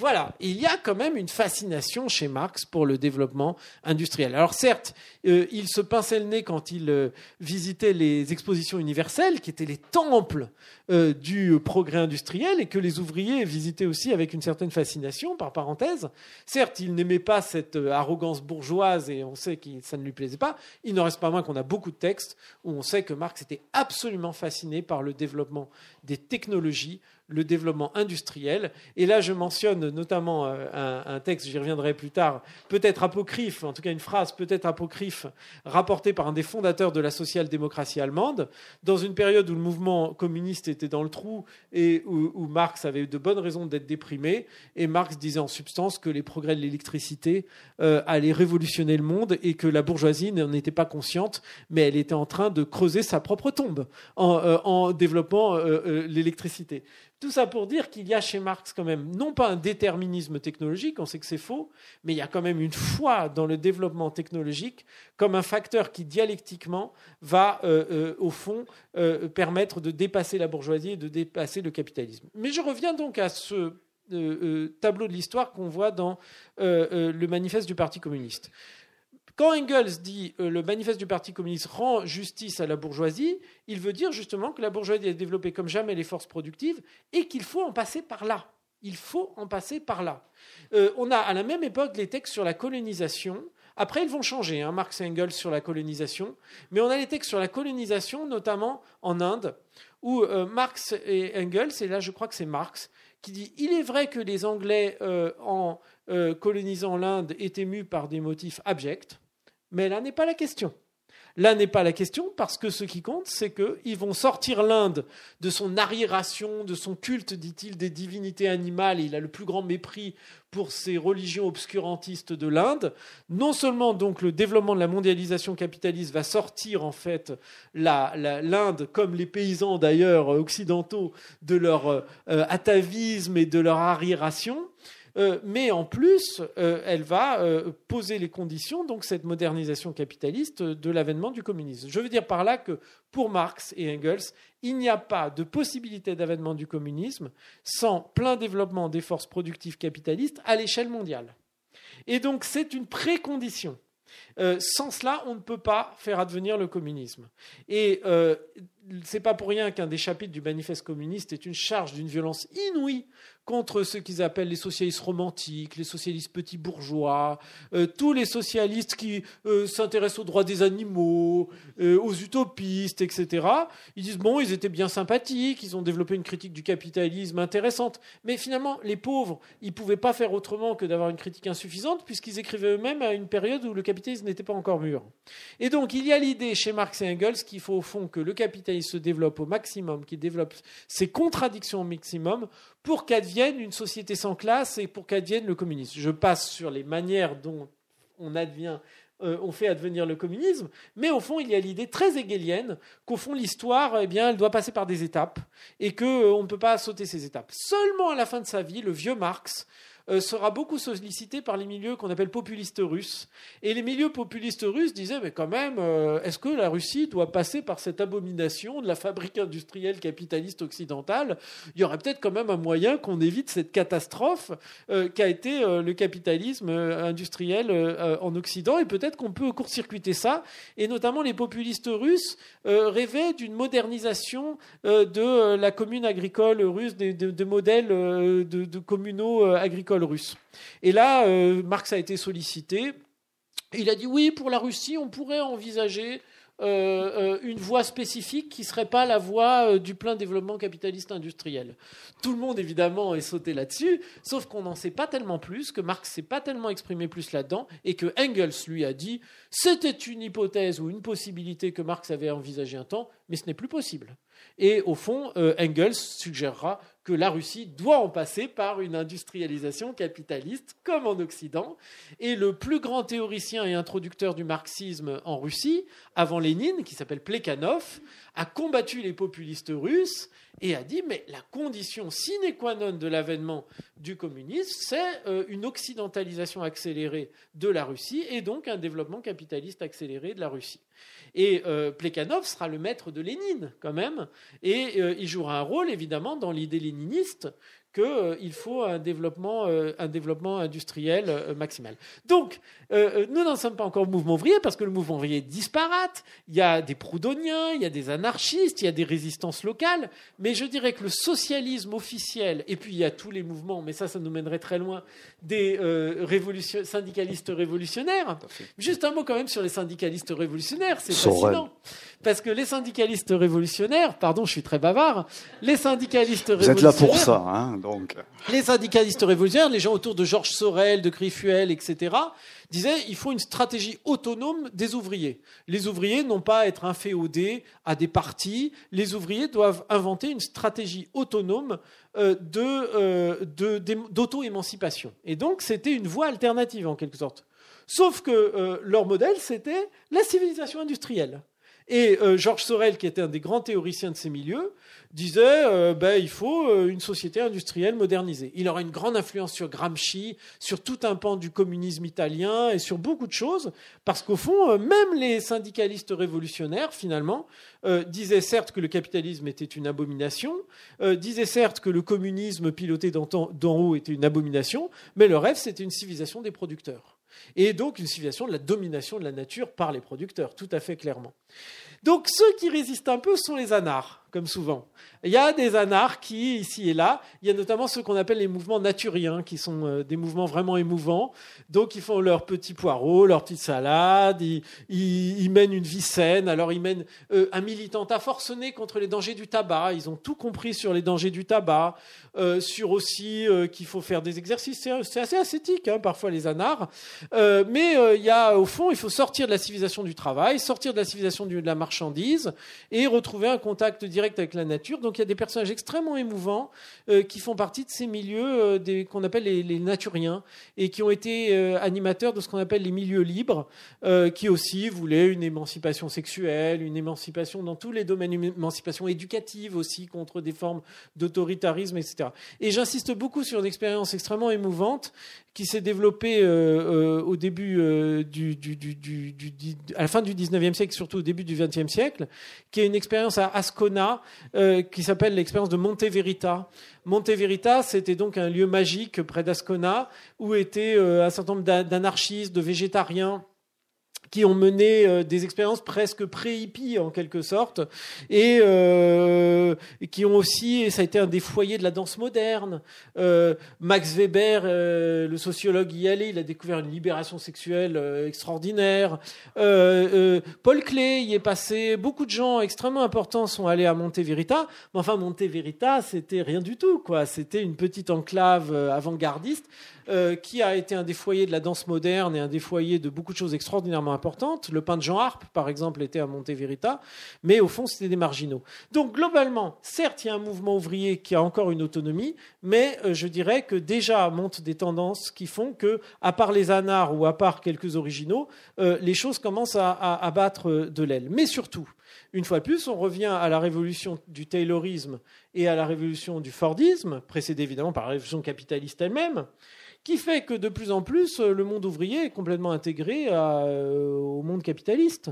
voilà, il y a quand même une fascination chez Marx pour le développement industriel. Alors certes, euh, il se pinçait le nez quand il euh, visitait les expositions universelles, qui étaient les temples euh, du progrès industriel, et que les ouvriers visitaient aussi avec une certaine fascination, par parenthèse. Certes, il n'aimait pas cette arrogance bourgeoise, et on sait que ça ne lui plaisait pas. Il n'en reste pas moins qu'on a beaucoup de textes où on sait que Marx était absolument fasciné par le développement des technologies, le développement industriel. Et là, je mentionne notamment euh, un, texte, j'y reviendrai plus tard, peut-être apocryphe, en tout cas une phrase peut-être apocryphe, rapportée par un des fondateurs de la social-démocratie allemande, dans une période où le mouvement communiste était dans le trou et où, Marx avait de bonnes raisons d'être déprimé. Et Marx disait en substance que les progrès de l'électricité euh, allaient révolutionner le monde et que la bourgeoisie n'en était pas consciente, mais elle était en train de creuser sa propre tombe en, euh, en développant l'électricité. Tout ça pour dire qu'il y a chez Marx quand même, non pas un déterminisme technologique, on sait que c'est faux, mais il y a quand même une foi dans le développement technologique comme un facteur qui dialectiquement va, euh, euh, au fond, euh, permettre de dépasser la bourgeoisie et de dépasser le capitalisme. Mais je reviens donc à ce tableau de l'histoire qu'on voit dans le manifeste du Parti communiste. Quand Engels dit euh, le manifeste du Parti communiste rend justice à la bourgeoisie, il veut dire justement que la bourgeoisie a développé comme jamais les forces productives et qu'il faut en passer par là. Il faut en passer par là. Euh, on a à la même époque les textes sur la colonisation. Après, ils vont changer, hein, Marx et Engels sur la colonisation. Mais on a les textes sur la colonisation, notamment en Inde, où euh, Marx et Engels, et là je crois que c'est Marx, qui dit Il est vrai que les Anglais, en colonisant l'Inde, étaient mus par des motifs abjects. Mais là n'est pas la question. Là n'est pas la question parce que ce qui compte, c'est qu'ils vont sortir l'Inde de son arriération, de son culte, dit-il, des divinités animales. il a le plus grand mépris pour ces religions obscurantistes de l'Inde. Non seulement donc le développement de la mondialisation capitaliste va sortir en fait l'Inde, comme les paysans d'ailleurs occidentaux, de leur euh, atavisme et de leur arriération. Euh, mais en plus, euh, elle va euh, poser les conditions, donc cette modernisation capitaliste, de l'avènement du communisme. Je veux dire par là que pour Marx et Engels, il n'y a pas de possibilité d'avènement du communisme sans plein développement des forces productives capitalistes à l'échelle mondiale. Et donc c'est une précondition. sans cela, on ne peut pas faire advenir le communisme. Et c'est pas pour rien qu'un des chapitres du manifeste communiste est une charge d'une violence inouïe contre ce qu'ils appellent les socialistes romantiques, les socialistes petits bourgeois, euh, tous les socialistes qui euh, s'intéressent aux droits des animaux, euh, aux utopistes, etc. Ils disent bon, ils étaient bien sympathiques, ils ont développé une critique du capitalisme intéressante, mais finalement, les pauvres, ils pouvaient pas faire autrement que d'avoir une critique insuffisante puisqu'ils écrivaient eux-mêmes à une période où le capitalisme n'était pas encore mûr. Et donc, il y a l'idée chez Marx et Engels qu'il faut au fond que le capitalisme se développe au maximum, qu'il développe ses contradictions au maximum pour qu'advienne une société sans classe et pour qu'advienne le communisme. Je passe sur les manières dont on euh, fait advenir le communisme, mais au fond, il y a l'idée très hegelienne qu'au fond, l'histoire, eh bien, elle doit passer par des étapes et qu'on euh, ne peut pas sauter ces étapes. Seulement à la fin de sa vie, le vieux Marx sera beaucoup sollicité par les milieux qu'on appelle populistes russes. Et les milieux populistes russes disaient, mais quand même, euh, est-ce que la Russie doit passer par cette abomination de la fabrique industrielle capitaliste occidentale? Il y aurait peut-être quand même un moyen qu'on évite cette catastrophe euh, qu'a été le capitalisme industriel en Occident, et peut-être qu'on peut court-circuiter ça. Et notamment les populistes russes rêvaient d'une modernisation de la commune agricole russe, des modèles de communaux agricoles russe. Et là, euh, Marx a été sollicité. Il a dit oui, pour la Russie, on pourrait envisager euh, une voie spécifique qui ne serait pas la voie du plein développement capitaliste industriel. Tout le monde, évidemment, est sauté là-dessus, sauf qu'on n'en sait pas tellement plus, que Marx s'est pas tellement exprimé plus là-dedans, et que Engels lui a dit c'était une hypothèse ou une possibilité que Marx avait envisagée un temps, mais ce n'est plus possible. Et au fond, Engels suggérera que la Russie doit en passer par une industrialisation capitaliste comme en Occident. Et le plus grand théoricien et introducteur du marxisme en Russie, avant Lénine, qui s'appelle Plekhanov, a combattu les populistes russes et a dit mais la condition sine qua non de l'avènement du communisme, c'est euh, une occidentalisation accélérée de la Russie et donc un développement capitaliste accéléré de la Russie. Et euh, Plekhanov sera le maître de Lénine, quand même, et euh, il jouera un rôle, évidemment, dans l'idée léniniste qu'il euh, faut un développement, euh, un développement industriel euh, maximal. Donc, nous n'en sommes pas encore au mouvement ouvrier parce que le mouvement ouvrier est disparate. Il y a des proudhoniens, il y a des anarchistes, il y a des résistances locales. Mais je dirais que le socialisme officiel, et puis il y a tous les mouvements, mais ça, ça nous mènerait très loin, des syndicalistes révolutionnaires. Juste un mot quand même sur les syndicalistes révolutionnaires, c'est fascinant. Parce que les syndicalistes révolutionnaires, pardon, je suis très bavard, les syndicalistes révolutionnaires. Vous êtes là pour ça, hein, Les syndicalistes révolutionnaires, les gens autour de Georges Sorel, de Griffuel, etc., disaient il faut une stratégie autonome des ouvriers. Les ouvriers n'ont pas à être inféodés à des partis. Les ouvriers doivent inventer une stratégie autonome euh, euh, d'auto-émancipation. Et donc, c'était une voie alternative, en quelque sorte. Sauf que euh, leur modèle, c'était la civilisation industrielle. Et euh, Georges Sorel, qui était un des grands théoriciens de ces milieux, disait euh, ben, il faut euh, une société industrielle modernisée. Il aura une grande influence sur Gramsci, sur tout un pan du communisme italien et sur beaucoup de choses, parce qu'au fond, même les syndicalistes révolutionnaires, finalement, disaient certes que le capitalisme était une abomination, disaient certes que le communisme piloté d'en haut était une abomination, mais le rêve, c'était une civilisation des producteurs et donc une civilisation de la domination de la nature par les producteurs, tout à fait clairement. Donc ceux qui résistent un peu sont les anards comme souvent. Il y a des anarchies ici et là. Il y a notamment ceux qu'on appelle les mouvements naturiens, qui sont euh, des mouvements vraiment émouvants. Donc, ils font leurs petits poireaux, leurs petites salades, ils, mènent une vie saine. Alors, ils mènent euh, un militantat forcené contre les dangers du tabac. Ils ont tout compris sur les dangers du tabac, euh, sur aussi qu'il faut faire des exercices. C'est assez ascétique, hein, parfois, les anards. mais il y a, au fond, il faut sortir de la civilisation du travail, sortir de la civilisation de la marchandise et retrouver un contact direct avec la nature. Donc il y a des personnages extrêmement émouvants euh, qui font partie de ces milieux euh, qu'on appelle les, naturiens et qui ont été euh, animateurs de ce qu'on appelle les milieux libres, qui aussi voulaient une émancipation sexuelle, une émancipation dans tous les domaines, une émancipation éducative aussi contre des formes d'autoritarisme, etc. Et j'insiste beaucoup sur une expérience extrêmement émouvante qui s'est développée au début du, à la fin du 19e siècle, surtout au début du 20e siècle, qui est une expérience à Ascona euh, qui s'appelle l'expérience de Monte Verita. Monte Verita, c'était donc un lieu magique près d'Ascona où étaient euh, un certain nombre d'anarchistes, de végétariens qui ont mené euh, des expériences presque pré-hippie en quelque sorte, et euh, qui ont aussi, et ça a été un des foyers de la danse moderne. Euh, Max Weber, le sociologue, y allait, il a découvert une libération sexuelle extraordinaire. Paul Klee y est passé, beaucoup de gens extrêmement importants sont allés à Monte Verita, mais enfin Monte Verita, c'était rien du tout, quoi. C'était une petite enclave avant-gardiste euh, qui a été un des foyers de la danse moderne et un des foyers de beaucoup de choses extraordinairement importantes. Le pain de Jean Harpe, par exemple, était à Monte Verita, mais au fond, c'était des marginaux. Donc, globalement, certes, il y a un mouvement ouvrier qui a encore une autonomie, mais euh, je dirais que déjà montent des tendances qui font que, à part les anards ou à part quelques originaux, euh, les choses commencent à, à battre de l'aile. Mais surtout, une fois de plus, on revient à la révolution du Taylorisme et à la révolution du Fordisme, précédée évidemment par la révolution capitaliste elle-même qui fait que de plus en plus, euh, le monde ouvrier est complètement intégré euh, au monde capitaliste.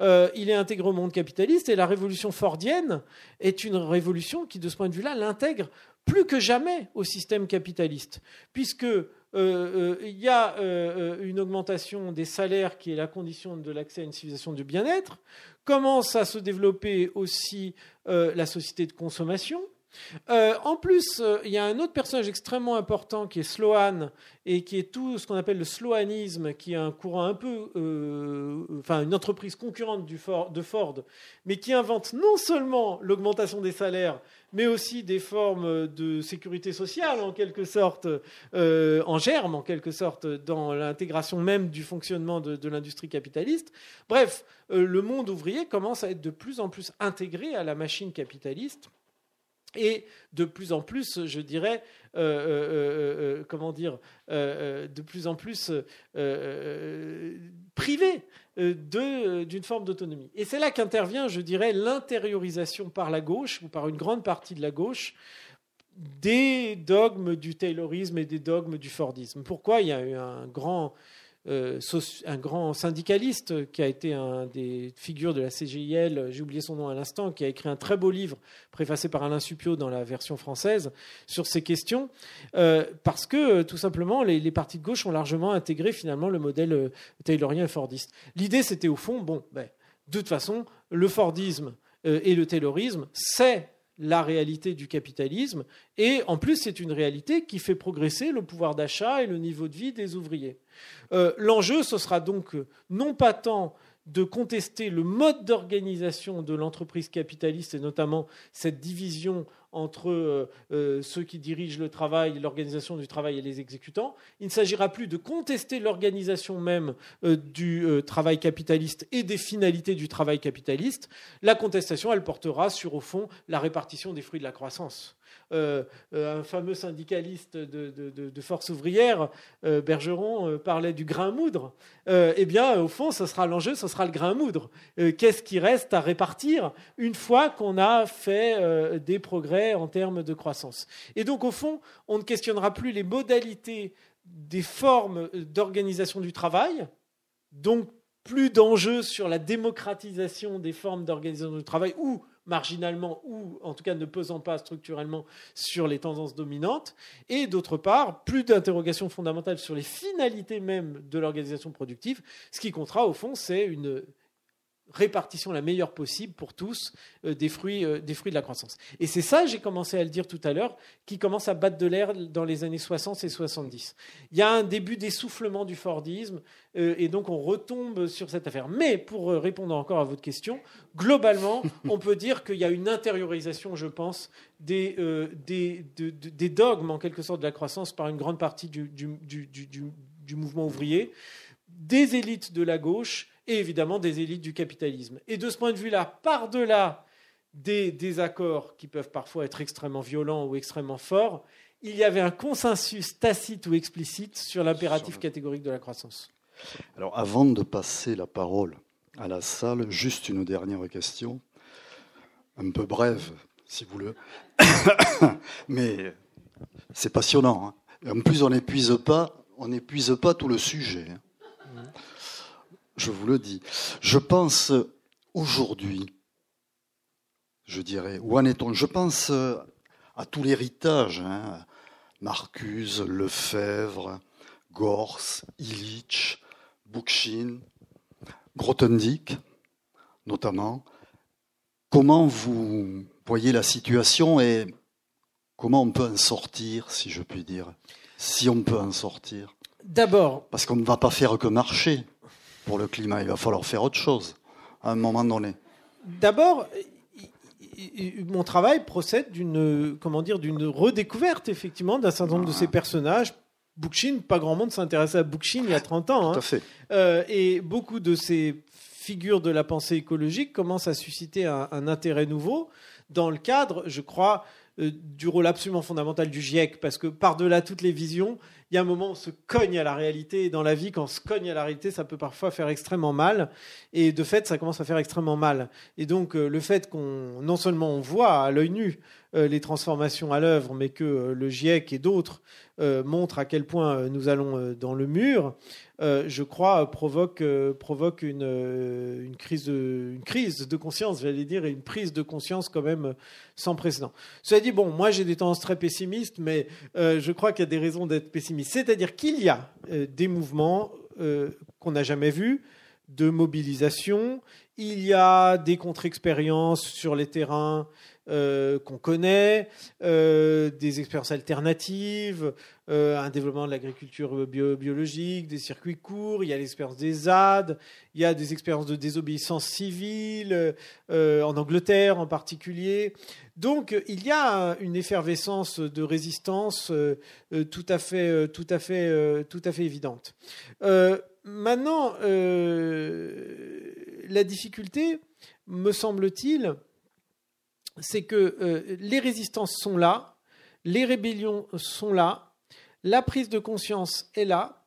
Euh, il est intégré au monde capitaliste et la révolution fordienne est une révolution qui, de ce point de vue-là, l'intègre plus que jamais au système capitaliste, puisque il y a une augmentation des salaires qui est la condition de l'accès à une civilisation du bien-être, commence à se développer aussi la société de consommation, Euh, en plus, euh, il y a un autre personnage extrêmement important qui est Sloan et qui est tout ce qu'on appelle le sloanisme, qui est un courant un peu, euh, enfin une entreprise concurrente de Ford, mais qui invente non seulement l'augmentation des salaires, mais aussi des formes de sécurité sociale en quelque sorte, en germe en quelque sorte, dans l'intégration même du fonctionnement de l'industrie capitaliste. Bref, le monde ouvrier commence à être de plus en plus intégré à la machine capitaliste et de plus en plus, je dirais, euh, euh, euh, comment dire, de plus en plus privé d'une forme d'autonomie. Et c'est là qu'intervient, je dirais, l'intériorisation par la gauche, ou par une grande partie de la gauche, des dogmes du Taylorisme et des dogmes du Fordisme. Pourquoi il y a eu un grand euh, un grand syndicaliste qui a été un des figures de la CGIL, j'ai oublié son nom à l'instant, qui a écrit un très beau livre préfacé par Alain Suppiot dans la version française sur ces questions, euh, parce que tout simplement les, partis de gauche ont largement intégré finalement le modèle euh, taylorien et fordiste. L'idée c'était au fond, bon, ben, de toute façon, le fordisme et le taylorisme, c'est la réalité du capitalisme, et en plus c'est une réalité qui fait progresser le pouvoir d'achat et le niveau de vie des ouvriers. Euh, l'enjeu, ce sera donc euh, non pas tant de contester le mode d'organisation de l'entreprise capitaliste et notamment cette division entre euh, ceux qui dirigent le travail, l'organisation du travail et les exécutants. Il ne s'agira plus de contester l'organisation même du travail capitaliste et des finalités du travail capitaliste. La contestation, elle portera sur, au fond, la répartition des fruits de la croissance. Euh, euh, un fameux syndicaliste de, force ouvrière, euh, Bergeron, parlait du grain moudre. eh bien, au fond, ce sera l'enjeu, ce sera le grain moudre. Qu'est-ce qui reste à répartir une fois qu'on a fait des progrès en termes de croissance? Et donc, au fond, on ne questionnera plus les modalités des formes d'organisation du travail, donc plus d'enjeux sur la démocratisation des formes d'organisation du travail ou marginalement ou en tout cas ne pesant pas structurellement sur les tendances dominantes, et d'autre part, plus d'interrogations fondamentales sur les finalités même de l'organisation productive. Ce qui comptera au fond, c'est une répartition la meilleure possible pour tous euh, des, fruits, euh, des fruits de la croissance. Et c'est ça, j'ai commencé à le dire tout à l'heure, qui commence à battre de l'air dans les années 60 et 70. Il y a un début d'essoufflement du Fordisme, euh, et donc on retombe sur cette affaire. Mais pour répondre encore à votre question, globalement, on peut dire qu'il y a une intériorisation, je pense, des, des, des, dogmes, en quelque sorte, de la croissance par une grande partie du, du, du, du mouvement ouvrier, des élites de la gauche, et évidemment des élites du capitalisme. Et de ce point de vue-là, par-delà des désaccords qui peuvent parfois être extrêmement violents ou extrêmement forts, il y avait un consensus tacite ou explicite sur l'impératif catégorique de la croissance. Alors avant de passer la parole à la salle, juste une dernière question, un peu brève si vous voulez, mais c'est passionnant. Hein. En plus, on n'épuise pas, on n'épuise pas tout le sujet. Je vous le dis. Je pense aujourd'hui, je dirais, où en est-on? Je pense à tout l'héritage, hein, Marcuse, Lefebvre, Gors, Illich, Bookchin, Grothendieck, notamment. Comment vous voyez la situation et comment on peut en sortir, si je puis dire? Si on peut en sortir? D'abord. Parce qu'on ne va pas faire que marcher pour le climat. Il va falloir faire autre chose à un moment donné. D'abord, mon travail procède d'une comment dire d'une redécouverte effectivement d'un certain nombre de ces personnages. Bookchin, pas grand monde s'intéressait à Bookchin il y a 30 ans. Tout à hein. fait. Euh, et beaucoup de ces figures de la pensée écologique commencent à susciter un, un intérêt nouveau dans le cadre, je crois, euh, du rôle absolument fondamental du GIEC, parce que par-delà toutes les visions, il y a un moment où on se cogne à la réalité, et dans la vie, quand on se cogne à la réalité, ça peut parfois faire extrêmement mal, et de fait, ça commence à faire extrêmement mal. Et donc, euh, le fait qu'on, non seulement on voit à l'œil nu euh, les transformations à l'œuvre, mais que le GIEC et d'autres montrent à quel point nous allons dans le mur, je crois, provoque, provoque une, une, crise de, une crise de conscience, j'allais dire, et une prise de conscience quand même sans précédent. Cela dit, bon, moi j'ai des tendances très pessimistes, mais euh, je crois qu'il y a des raisons d'être pessimiste. C'est-à-dire qu'il y a euh, des mouvements euh, qu'on n'a jamais vus, de mobilisation, il y a des contre-expériences sur les terrains euh, qu'on connaît, des expériences alternatives, euh, un développement de l'agriculture biologique, des circuits courts, il y a l'expérience des ZAD, il y a des expériences de désobéissance civile, en Angleterre en particulier. Donc il y a une effervescence de résistance tout à fait, tout à fait, tout à fait évidente. maintenant, la difficulté, me semble-t-il, c'est que euh, les résistances sont là, les rébellions sont là, la prise de conscience est là,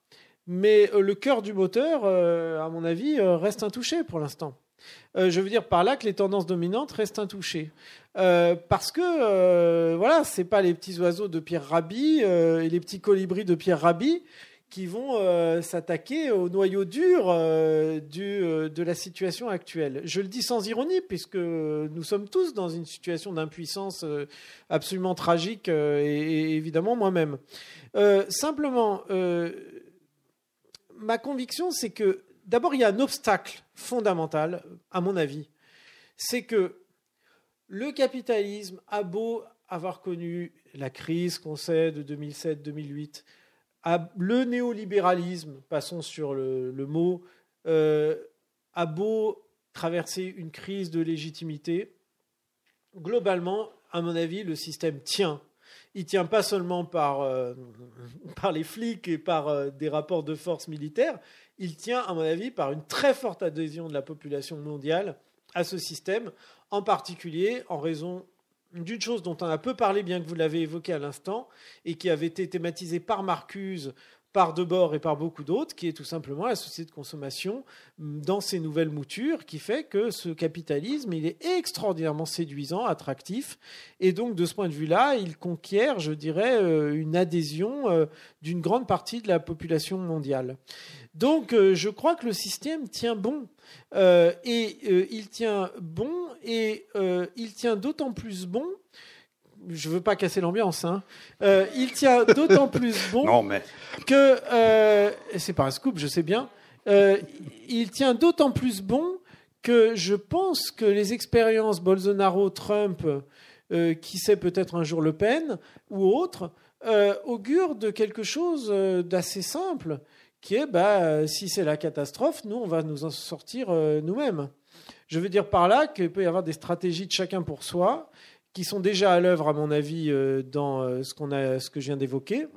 mais euh, le cœur du moteur, euh, à mon avis, reste intouché pour l'instant. je veux dire par là que les tendances dominantes restent intouchées. parce que, voilà, ce pas les petits oiseaux de Pierre Rabhi et les petits colibris de Pierre Rabhi qui vont euh, s'attaquer au noyau dur euh, du, euh, de la situation actuelle. Je le dis sans ironie, puisque nous sommes tous dans une situation d'impuissance absolument tragique, et, évidemment moi-même. simplement, ma conviction, c'est que d'abord, il y a un obstacle fondamental, à mon avis, c'est que le capitalisme a beau avoir connu la crise qu'on sait de 2007-2008, le néolibéralisme, passons sur le, mot, euh, a beau traverser une crise de légitimité, globalement, à mon avis, le système tient. Il tient pas seulement par, euh, les flics et par euh, des rapports de force militaires, il tient, à mon avis, par une très forte adhésion de la population mondiale à ce système, en particulier en raison d'une chose dont on a peu parlé, bien que vous l'avez évoqué à l'instant, et qui avait été thématisée par Marcuse, par Debord et par beaucoup d'autres, qui est tout simplement la société de consommation dans ses nouvelles moutures, qui fait que ce capitalisme, il est extraordinairement séduisant, attractif, et donc de ce point de vue-là, il conquiert, je dirais, euh, une adhésion euh, d'une grande partie de la population mondiale. Donc euh, je crois que le système tient bon. Et il tient bon, et il tient d'autant plus bon. Je veux pas casser l'ambiance. Hein. il tient d'autant plus bon non, mais... que c'est pas un scoop, je sais bien. il tient d'autant plus bon que je pense que les expériences Bolsonaro-Trump, qui sait peut-être un jour Le Pen ou autre, augurent de quelque chose d'assez simple qui est bah, si c'est la catastrophe, nous, on va nous en sortir euh, nous-mêmes. Je veux dire par là qu'il peut y avoir des stratégies de chacun pour soi qui sont déjà à l'œuvre, à mon avis, euh, dans euh, ce, qu'on a, ce que je viens d'évoquer,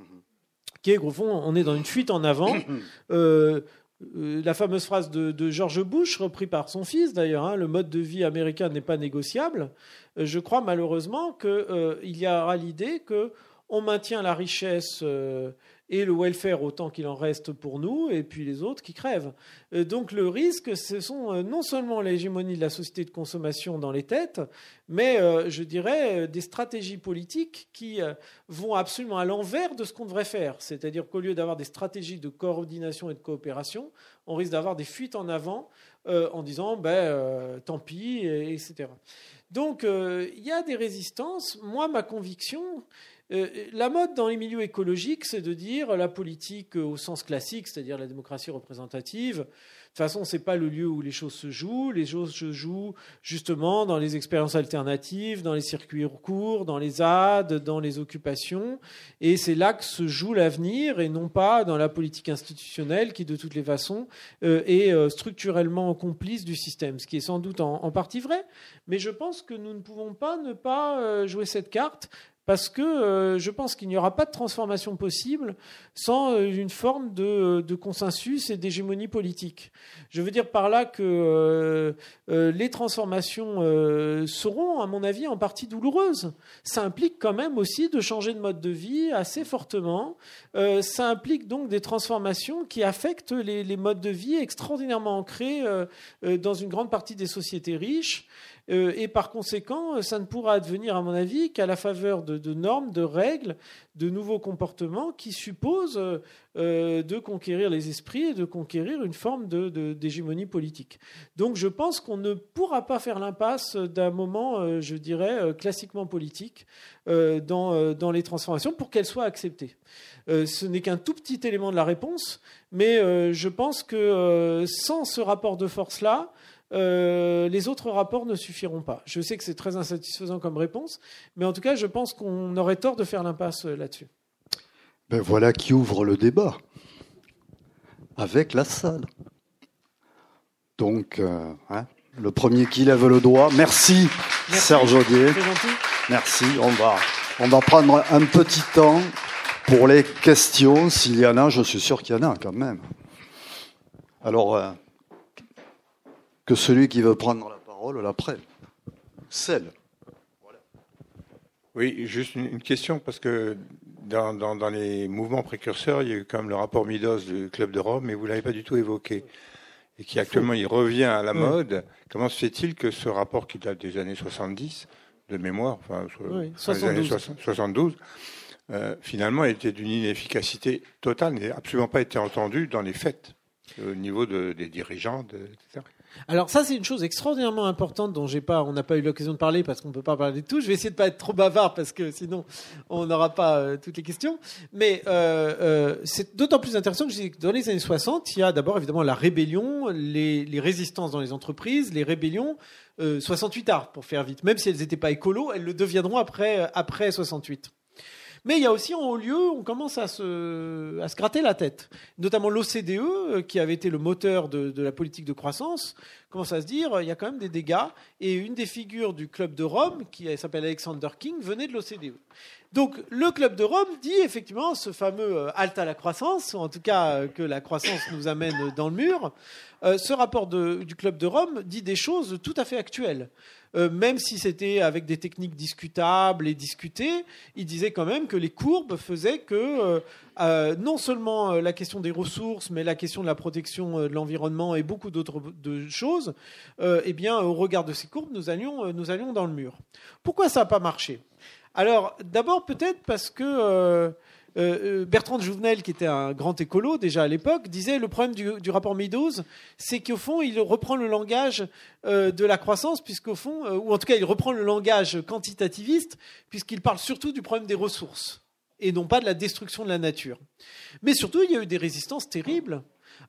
qui est, au fond, on est dans une fuite en avant. la fameuse phrase de, George Bush, repris par son fils d'ailleurs, hein, le mode de vie américain n'est pas négociable. je crois malheureusement qu'il y aura l'idée que on maintient la richesse et le welfare autant qu'il en reste pour nous, et puis les autres qui crèvent. Euh, donc le risque, ce sont euh, non seulement l'hégémonie de la société de consommation dans les têtes, mais euh, je dirais des stratégies politiques qui vont absolument à l'envers de ce qu'on devrait faire. C'est-à-dire qu'au lieu d'avoir des stratégies de coordination et de coopération, on risque d'avoir des fuites en avant en disant ben, tant pis, etc. Donc il y a des résistances. Moi, ma conviction, la mode dans les milieux écologiques, c'est de dire la politique au sens classique, c'est-à-dire la démocratie représentative. De toute façon, c'est pas le lieu où les choses se jouent. Les choses se jouent justement dans les expériences alternatives, dans les circuits courts, dans les ZAD, dans les occupations. Et c'est là que se joue l'avenir et non pas dans la politique institutionnelle qui, de toutes les façons, euh, est euh, structurellement complice du système. Ce qui est sans doute en, partie vrai. Mais je pense que nous ne pouvons pas ne pas jouer cette carte parce que euh, je pense qu'il n'y aura pas de transformation possible sans euh, une forme de, consensus et d'hégémonie politique. Je veux dire par là que euh, les transformations seront, à mon avis, en partie douloureuses. Ça implique quand même aussi de changer de mode de vie assez fortement. ça implique donc des transformations qui affectent les modes de vie extraordinairement ancrés dans une grande partie des sociétés riches. Euh, et par conséquent, ça ne pourra advenir, à mon avis, qu'à la faveur de, normes, de règles, de nouveaux comportements qui supposent euh, de conquérir les esprits et de conquérir une forme d'hégémonie politique. Donc je pense qu'on ne pourra pas faire l'impasse d'un moment, je dirais, classiquement politique dans, dans les transformations pour qu'elles soient acceptées. ce n'est qu'un tout petit élément de la réponse, mais je pense que sans ce rapport de force-là, euh, les autres rapports ne suffiront pas. Je sais que c'est très insatisfaisant comme réponse, mais en tout cas, je pense qu'on aurait tort de faire l'impasse euh, là-dessus. Ben voilà qui ouvre le débat avec la salle. Donc, euh, hein, le premier qui lève le doigt. Merci, Serge Audier. Merci. On va, on va prendre un petit temps pour les questions. S'il y en a, je suis sûr qu'il y en a quand même. Alors, que celui qui veut prendre la parole la prenne. Celle. Oui, juste une, question, parce que dans, dans, les mouvements précurseurs, il y a eu quand même le rapport Midos du Club de Rome, mais vous ne l'avez pas du tout évoqué. Et qui actuellement, il revient à la mode. Comment se fait-il que ce rapport qui date des années 70, de mémoire, enfin, les années 72, euh, finalement, était d'une inefficacité totale, n'a absolument pas été entendu dans les faits, au niveau des dirigeants, etc. Alors ça, c'est une chose extraordinairement importante dont j'ai pas, on n'a pas eu l'occasion de parler parce qu'on ne peut pas parler de tout. Je vais essayer de pas être trop bavard parce que sinon on n'aura pas euh, toutes les questions. Mais euh, euh, c'est d'autant plus intéressant que, que dans les années 60, il y a d'abord évidemment la rébellion, les, les, résistances dans les entreprises, les rébellions. 68 arts pour faire vite, même si elles n'étaient pas écolo, elles le deviendront après, après 68. Mais il y a aussi en haut lieu, on commence à se, gratter la tête. Notamment l'OCDE, euh, qui avait été le moteur de, la politique de croissance, commence à se dire il y a quand même des dégâts. Et une des figures du club de Rome, qui s'appelle Alexander King, venait de l'OCDE. Donc le club de Rome dit effectivement ce fameux euh, halte à la croissance, ou en tout cas euh, que la croissance nous amène dans le mur. ce rapport du club de Rome dit des choses tout à fait actuelles. Euh, même si c'était avec des techniques discutables et discutées, il disait quand même que les courbes faisaient que euh, euh, non seulement la question des ressources, mais la question de la protection de l'environnement et beaucoup d'autres choses, eh bien, au regard de ces courbes, nous allions, nous allions dans le mur. Pourquoi ça n'a pas marché? Alors, d'abord peut-être parce que euh, euh, Bertrand de Jouvenel, qui était un grand écolo déjà à l'époque, disait le problème du, rapport Meadows, c'est qu'au fond, il reprend le langage euh, de la croissance, puisqu'au fond, ou en tout cas, il reprend le langage quantitativiste, puisqu'il parle surtout du problème des ressources et non pas de la destruction de la nature. Mais surtout, il y a eu des résistances terribles.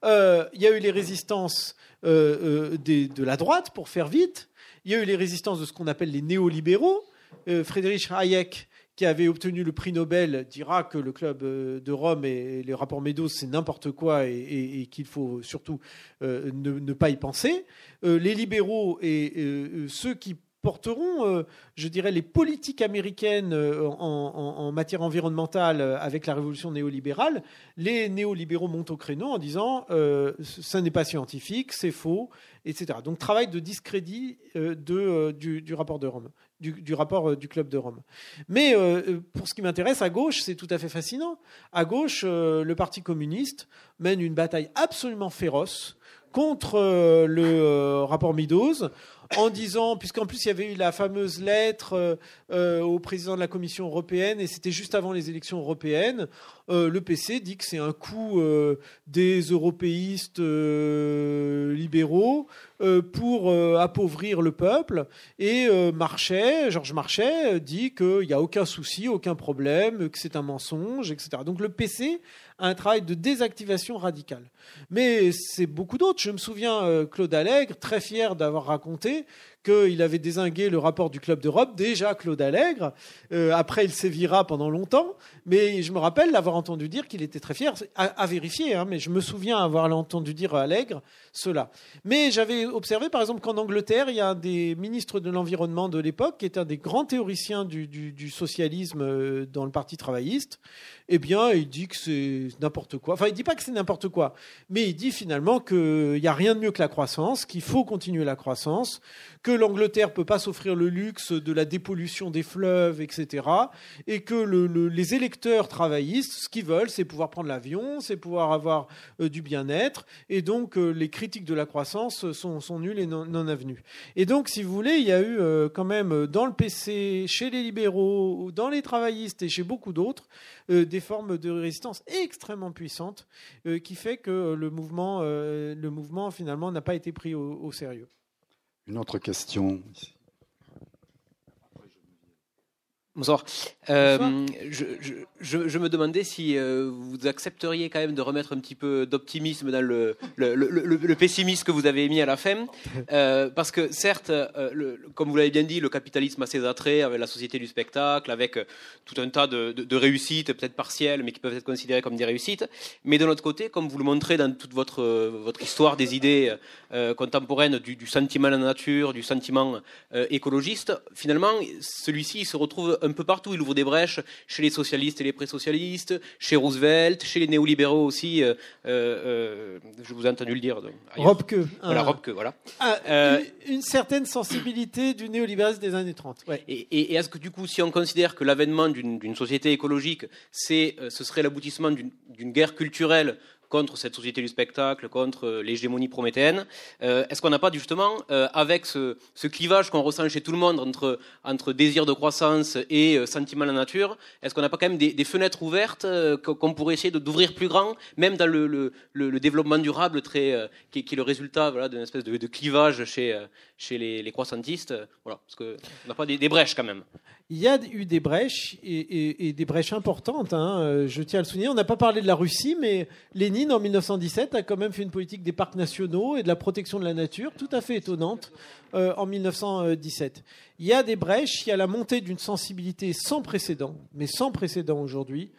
il y a eu les résistances de la droite, pour faire vite. Il y a eu les résistances de ce qu'on appelle les néolibéraux. Friedrich Hayek qui avait obtenu le prix Nobel dira que le club euh, de Rome et les rapports Meadows c'est n'importe quoi et, qu'il faut surtout euh, ne, pas y penser. Euh, les libéraux et ceux qui porteront, je dirais, les politiques américaines en, matière environnementale avec la révolution néolibérale, les néolibéraux montent au créneau en disant ça n'est pas scientifique, c'est faux, etc. Donc travail de discrédit de, du, rapport de Rome du, rapport euh, du Club de Rome. Mais euh, euh, pour ce qui m'intéresse, à gauche, c'est tout à fait fascinant. À gauche, le Parti communiste mène une bataille absolument féroce contre le rapport Meadows en disant, puisqu'en plus il y avait eu la fameuse lettre au président de la Commission européenne, et c'était juste avant les élections européennes, le PC dit que c'est un coup des européistes libéraux euh, pour euh, appauvrir le peuple. Et euh, Marchais, Georges Marchais, dit qu'il n'y a aucun souci, aucun problème, que c'est un mensonge, etc. Donc le PC a un travail de désactivation radicale. Mais c'est beaucoup d'autres. Je me souviens, Claude Allègre, très fier d'avoir raconté qu'il avait désingué le rapport du Club d'Europe, déjà Claude Allègre. après, il sévira pendant longtemps, mais je me rappelle l'avoir entendu dire qu'il était très fier, à, vérifier, hein, mais je me souviens avoir entendu dire à Allègre cela. Mais j'avais observé, par exemple, qu'en Angleterre, il y a un des ministres de l'Environnement de l'époque, qui est un des grands théoriciens du, socialisme euh, dans le Parti travailliste. Eh bien, il dit que c'est n'importe quoi. Enfin, il dit pas que c'est n'importe quoi, mais il dit finalement qu'il n'y a rien de mieux que la croissance, qu'il faut continuer la croissance, que l'Angleterre peut pas s'offrir le luxe de la dépollution des fleuves, etc. Et que les électeurs travaillistes, ce qu'ils veulent, c'est pouvoir prendre l'avion, c'est pouvoir avoir euh, du bien-être. Et donc, euh, les critiques de la croissance sont, sont nulles et non, non, avenues. Et donc, si vous voulez, il y a eu euh, quand même dans le PC, chez les libéraux, dans les travaillistes et chez beaucoup d'autres, des formes de résistance extrêmement puissantes qui fait que le mouvement, le mouvement finalement, n'a pas été pris au sérieux. Une autre question Bonsoir. Euh, je, je, je, me demandais si euh, vous accepteriez quand même de remettre un petit peu d'optimisme dans le, le, le, le, pessimisme que vous avez mis à la fin. Euh, parce que certes, comme vous l'avez bien dit, le capitalisme a ses attraits avec la société du spectacle, avec tout un tas de, de, de réussites, peut-être partielles, mais qui peuvent être considérées comme des réussites. Mais de l'autre côté, comme vous le montrez dans toute votre, votre histoire des idées contemporaines du, du, sentiment de la nature, du sentiment écologiste, finalement, celui-ci se retrouve un peu partout. Il ouvre des brèches chez les socialistes et les pré-socialistes, chez Roosevelt, chez les néolibéraux aussi. Euh, euh, je vous ai entendu le dire. Robke. Voilà, ah. Robke, voilà. Ah, euh, une, certaine sensibilité du néolibéralisme des années 30. Et, et est-ce que du coup, si on considère que l'avènement d'une société écologique, c'est, ce serait l'aboutissement d'une guerre culturelle contre cette société du spectacle, contre euh, l'hégémonie prométhéenne. Euh, est-ce qu'on n'a pas justement, euh, avec ce, clivage qu'on ressent chez tout le monde entre, désir de croissance et sentiment de la nature, est-ce qu'on n'a pas quand même des, fenêtres ouvertes qu'on pourrait essayer d'ouvrir plus grand, même dans le, développement durable très, qui, est le résultat d'une espèce de, clivage chez, les, croissantistes? Parce qu'on n'a pas des brèches quand même il y a eu des brèches et, des brèches importantes. Hein. Euh, je tiens à le souligner. On n'a pas parlé de la Russie, mais Lénine, en 1917, a quand même fait une politique des parcs nationaux et de la protection de la nature tout à fait étonnante euh, en 1917. Il y a des brèches, il y a la montée d'une sensibilité sans précédent, mais sans précédent aujourd'hui,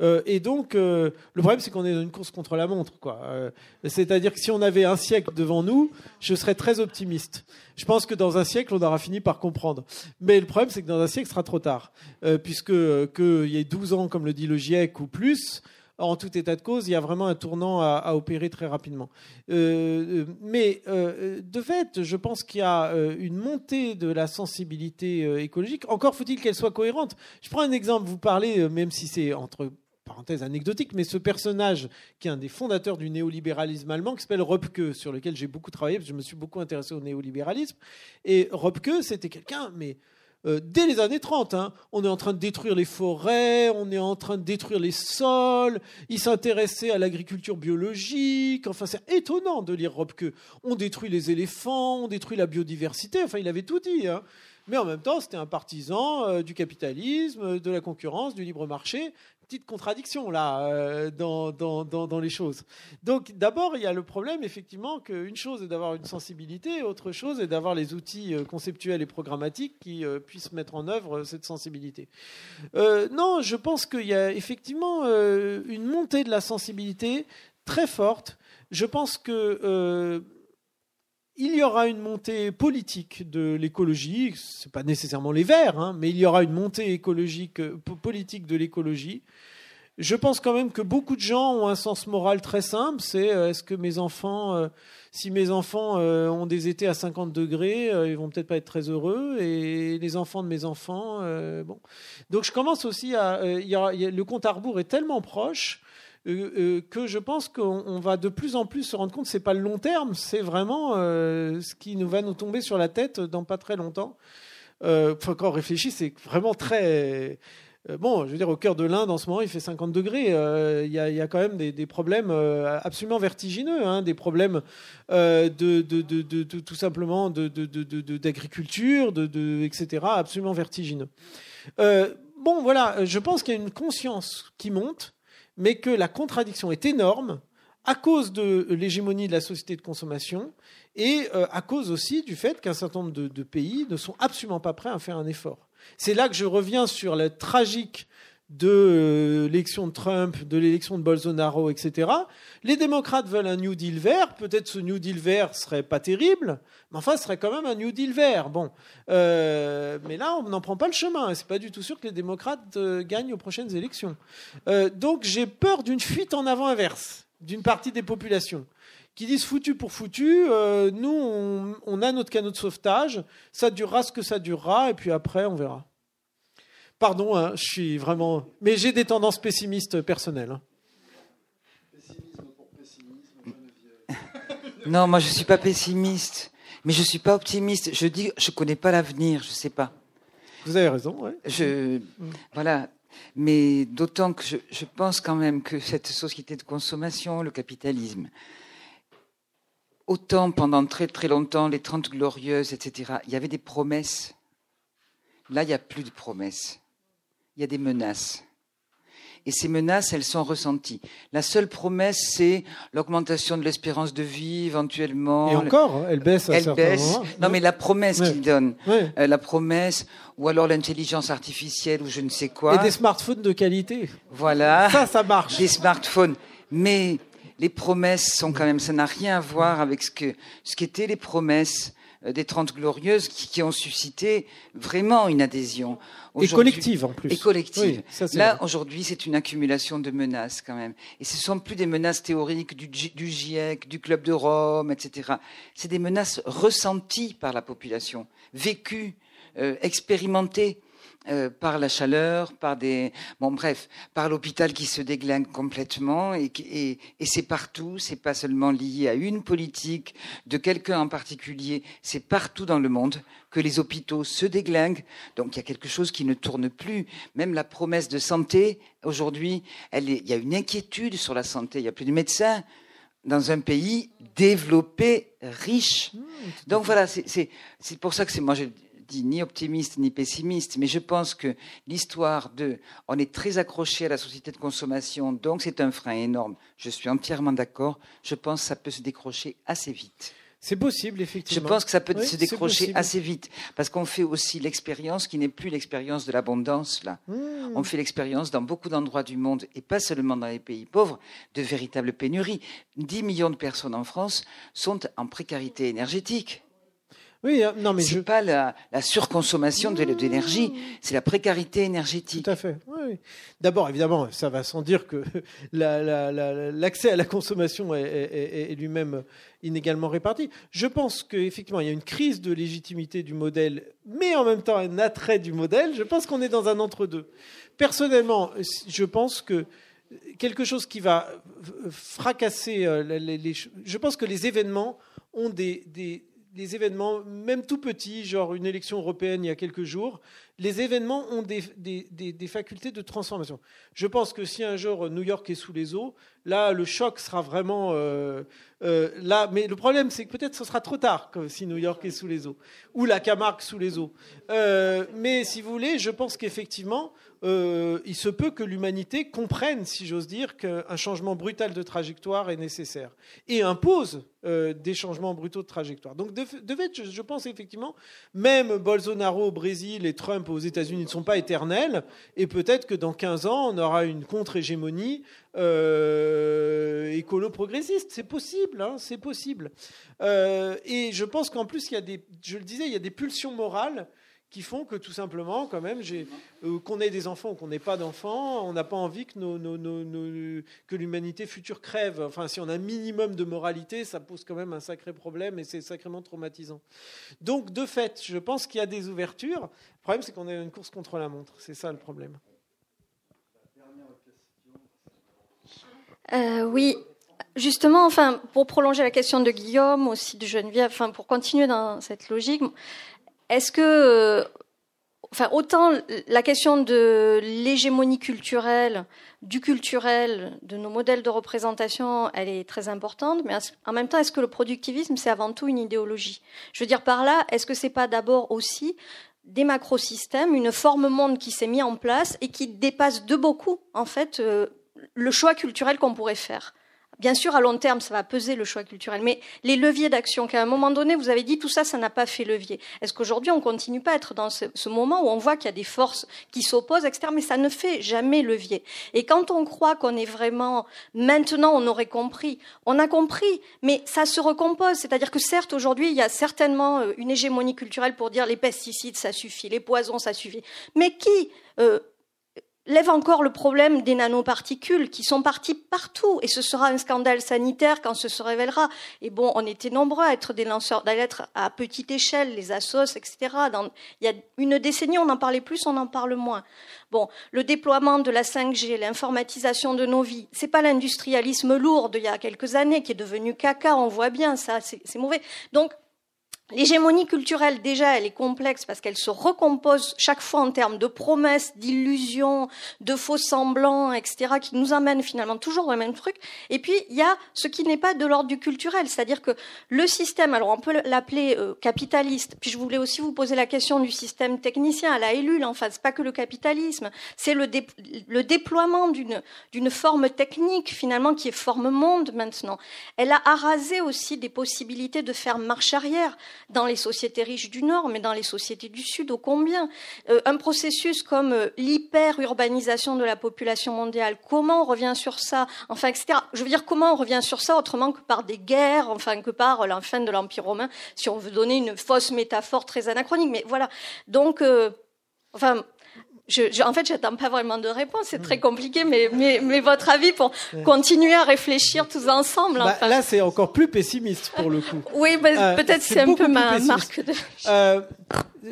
euh, et donc, euh, le problème, c'est qu'on est dans une course contre la montre. Euh, c'est-à-dire que si on avait un siècle devant nous, je serais très optimiste. Je pense que dans un siècle, on aura fini par comprendre. Mais le problème, c'est que dans un siècle, ce sera trop tard. puisque qu'il y ait 12 ans, comme le dit le GIEC, ou plus, en tout état de cause, il y a vraiment un tournant à, opérer très rapidement. mais de fait, je pense qu'il y a une montée de la sensibilité écologique. Encore faut-il qu'elle soit cohérente. Je prends un exemple. Vous parlez, même si c'est entre parenthèse anecdotique, mais ce personnage qui est un des fondateurs du néolibéralisme allemand, qui s'appelle Röpke, sur lequel j'ai beaucoup travaillé, parce que je me suis beaucoup intéressé au néolibéralisme. Et Röpke, c'était quelqu'un, mais euh, dès les années 30, hein, on est en train de détruire les forêts, on est en train de détruire les sols, il s'intéressait à l'agriculture biologique, enfin c'est étonnant de lire Röpke. On détruit les éléphants, on détruit la biodiversité, enfin il avait tout dit. Hein. Mais en même temps, c'était un partisan euh, du capitalisme, de la concurrence, du libre marché petite contradiction là euh, dans, dans, dans, les choses. Donc d'abord, il y a le problème effectivement qu'une chose est d'avoir une sensibilité, autre chose est d'avoir les outils euh, conceptuels et programmatiques qui euh, puissent mettre en œuvre cette sensibilité. non, je pense qu'il y a effectivement une montée de la sensibilité très forte. Je pense que il y aura une montée politique de l'écologie, ce n'est pas nécessairement les Verts, hein, mais il y aura une montée écologique, politique de l'écologie. Je pense quand même que beaucoup de gens ont un sens moral très simple, c'est euh, est-ce que mes enfants, euh, si mes enfants euh, ont des étés à 50 degrés, ils vont peut-être pas être très heureux, et les enfants de mes enfants, bon. Donc je commence aussi à, le compte à rebours est tellement proche que je pense qu'on va de plus en plus se rendre compte c'est pas le long terme, c'est vraiment ce qui nous va nous tomber sur la tête dans pas très longtemps. Quand on réfléchit, c'est vraiment très euh, bon, je veux dire, au cœur de l'Inde, en ce moment, il fait 50 degrés. Euh, il y, a quand même des, problèmes euh, absolument vertigineux, hein, des problèmes de, tout simplement d'agriculture, etc., absolument vertigineux. bon, voilà, je pense qu'il y a une conscience qui monte, mais que la contradiction est énorme à cause de l'hégémonie de la société de consommation et à cause aussi du fait qu'un certain nombre de pays ne sont absolument pas prêts à faire un effort. C'est là que je reviens sur le tragique de euh, l'élection de Trump, de l'élection de Bolsonaro, etc. Les démocrates veulent un New Deal vert. Peut-être ce New Deal vert serait pas terrible, mais enfin, ce serait quand même un New Deal vert. Bon, euh, mais là, on n'en prend pas le chemin. C'est pas du tout sûr que les démocrates euh, gagnent aux prochaines élections. donc, j'ai peur d'une fuite en avant inverse d'une partie des populations qui disent foutu pour foutu, nous, on, a notre canot de sauvetage, ça durera ce que ça durera, et puis après, on verra. Pardon, hein, je suis vraiment. Mais j'ai des tendances pessimistes personnelles. Hein. Non, moi je ne suis pas pessimiste, mais je ne suis pas optimiste. Je dis, je ne connais pas l'avenir, je ne sais pas. Vous avez raison, oui. Je, voilà, mais d'autant que je, je, pense quand même que cette société de consommation, le capitalisme, autant pendant très très longtemps, les Trente Glorieuses, etc., il y avait des promesses. Là, il n'y a plus de promesses. Il y a des menaces. Et ces menaces, elles sont ressenties. La seule promesse, c'est l'augmentation de l'espérance de vie, éventuellement. Et encore, hein, elle baisse à elle baisse. Non, mais la promesse qu'ils donnent, euh, la promesse, ou alors l'intelligence artificielle, ou je ne sais quoi. Et des smartphones de qualité. Voilà. Ça, ça marche. Des smartphones. Mais les promesses sont quand même, ça n'a rien à voir avec ce que ce qu'étaient les promesses des Trente Glorieuses qui, qui, ont suscité vraiment une adhésion. Et collective en plus. Et collective. Là, aujourd'hui, c'est une accumulation de menaces quand même. Et ce ne sont plus des menaces théoriques du, du GIEC, du Club de Rome, etc. C'est des menaces ressenties par la population, vécues, euh, expérimentées. Euh, par la chaleur, par des, bon bref, par l'hôpital qui se déglingue complètement et, et, et c'est partout. C'est pas seulement lié à une politique de quelqu'un en particulier. C'est partout dans le monde que les hôpitaux se déglinguent. Donc il y a quelque chose qui ne tourne plus. Même la promesse de santé aujourd'hui, elle est, il y a une inquiétude sur la santé. Il y a plus de médecins dans un pays développé, riche. Donc voilà, c'est pour ça que c'est moi je ni optimiste ni pessimiste, mais je pense que l'histoire de on est très accroché à la société de consommation, donc c'est un frein énorme. Je suis entièrement d'accord. Je pense que ça peut se décrocher assez vite. C'est possible, effectivement. Je pense que ça peut oui, se décrocher assez vite, parce qu'on fait aussi l'expérience qui n'est plus l'expérience de l'abondance, là. Mmh. On fait l'expérience dans beaucoup d'endroits du monde, et pas seulement dans les pays pauvres, de véritables pénuries. 10 millions de personnes en France sont en précarité énergétique. Oui, hein, non, mais c'est je... pas la, la surconsommation de d'énergie, c'est la précarité énergétique. Tout à fait. Oui. D'abord, évidemment, ça va sans dire que l'accès la, la, à la consommation est, est, est lui-même inégalement réparti. Je pense qu'effectivement, il y a une crise de légitimité du modèle, mais en même temps un attrait du modèle. Je pense qu'on est dans un entre-deux. Personnellement, je pense que quelque chose qui va fracasser les, les, je pense que les événements ont des, des les événements, même tout petits, genre une élection européenne il y a quelques jours, les événements ont des, des, facultés de transformation. Je pense que si un jour New York est sous les eaux, là, le choc sera vraiment euh, euh, là. Mais le problème, c'est que peut-être ce sera trop tard si New York est sous les eaux, ou la Camargue sous les eaux. Euh, mais si vous voulez, je pense qu'effectivement, il se peut que l'humanité comprenne, si j'ose dire, qu'un changement brutal de trajectoire est nécessaire et impose des changements brutaux de trajectoire. Donc, de, fait, je, je, pense effectivement, même Bolsonaro au Brésil et Trump aux États-Unis ne sont pas éternels, et peut-être que dans 15 ans, on aura une contre-hégémonie euh, écolo-progressiste. C'est possible, hein, c'est possible. Euh, et je pense qu'en plus, il y a des, je le disais, il y a des pulsions morales qui font que tout simplement, quand même, euh, qu'on ait des enfants ou qu'on n'ait pas d'enfants, on n'a pas envie que, que l'humanité future crève. Enfin, si on a un minimum de moralité, ça pose quand même un sacré problème et c'est sacrément traumatisant. Donc, de fait, je pense qu'il y a des ouvertures. Le problème, c'est qu'on a une course contre la montre. C'est ça le problème. Euh, oui, justement, enfin, pour prolonger la question de Guillaume, aussi de Geneviève, enfin, pour continuer dans cette logique, est-ce que, euh, enfin, autant la question de l'hégémonie culturelle, du culturel, de nos modèles de représentation, elle est très importante, mais en même temps, est-ce que le productivisme, c'est avant tout une idéologie? Je veux dire par là, est-ce que c'est pas d'abord aussi des macrosystèmes, une forme monde qui s'est mise en place et qui dépasse de beaucoup, en fait, euh, le choix culturel qu'on pourrait faire Bien sûr, à long terme, ça va peser le choix culturel, mais les leviers d'action, qu'à un moment donné, vous avez dit tout ça, ça n'a pas fait levier. Est-ce qu'aujourd'hui, on continue pas à être dans ce, moment où on voit qu'il y a des forces qui s'opposent, etc., mais ça ne fait jamais levier. Et quand on croit qu'on est vraiment, maintenant, on aurait compris, on a compris, mais ça se recompose. C'est-à-dire que certes, aujourd'hui, il y a certainement euh, une hégémonie culturelle pour dire les pesticides, ça suffit, les poisons, ça suffit. Mais qui euh, lève encore le problème des nanoparticules qui sont parties partout et ce sera un scandale sanitaire quand ce se révélera. Et bon, on était nombreux à être des lanceurs d'alerte à petite échelle, les assos, etc. il y a une décennie, on en parlait plus, on en parle moins. Bon, le déploiement de la 5G, l'informatisation de nos vies, c'est pas l'industrialisme lourd d'il y a quelques années qui est devenu caca, on voit bien ça, c'est mauvais. Donc, L'hégémonie culturelle, déjà, elle est complexe parce qu'elle se recompose chaque fois en termes de promesses, d'illusions, de faux semblants, etc., qui nous amènent finalement toujours au même truc. Et puis, il y a ce qui n'est pas de l'ordre du culturel, c'est-à-dire que le système, alors on peut l'appeler euh, capitaliste, puis je voulais aussi vous poser la question du système technicien à la Ellul, enfin, c'est pas que le capitalisme, c'est le, le déploiement d'une forme technique, finalement, qui est forme monde maintenant. Elle a arasé aussi des possibilités de faire marche arrière dans les sociétés riches du Nord, mais dans les sociétés du Sud, ô combien. Euh, un processus comme euh, l'hyper-urbanisation de la population mondiale, comment on revient sur ça Enfin, etc. Je veux dire, comment on revient sur ça autrement que par des guerres, enfin, que par la fin de l'Empire romain, si on veut donner une fausse métaphore très anachronique. Mais voilà. Donc, euh, enfin, je, en fait, j'attends pas vraiment de réponse. C'est très compliqué, mais, mais, votre avis pour continuer à réfléchir tous ensemble. Bah, là, c'est encore plus pessimiste pour le coup. Oui, bah, euh, peut-être c'est un peu ma marque. De... Euh,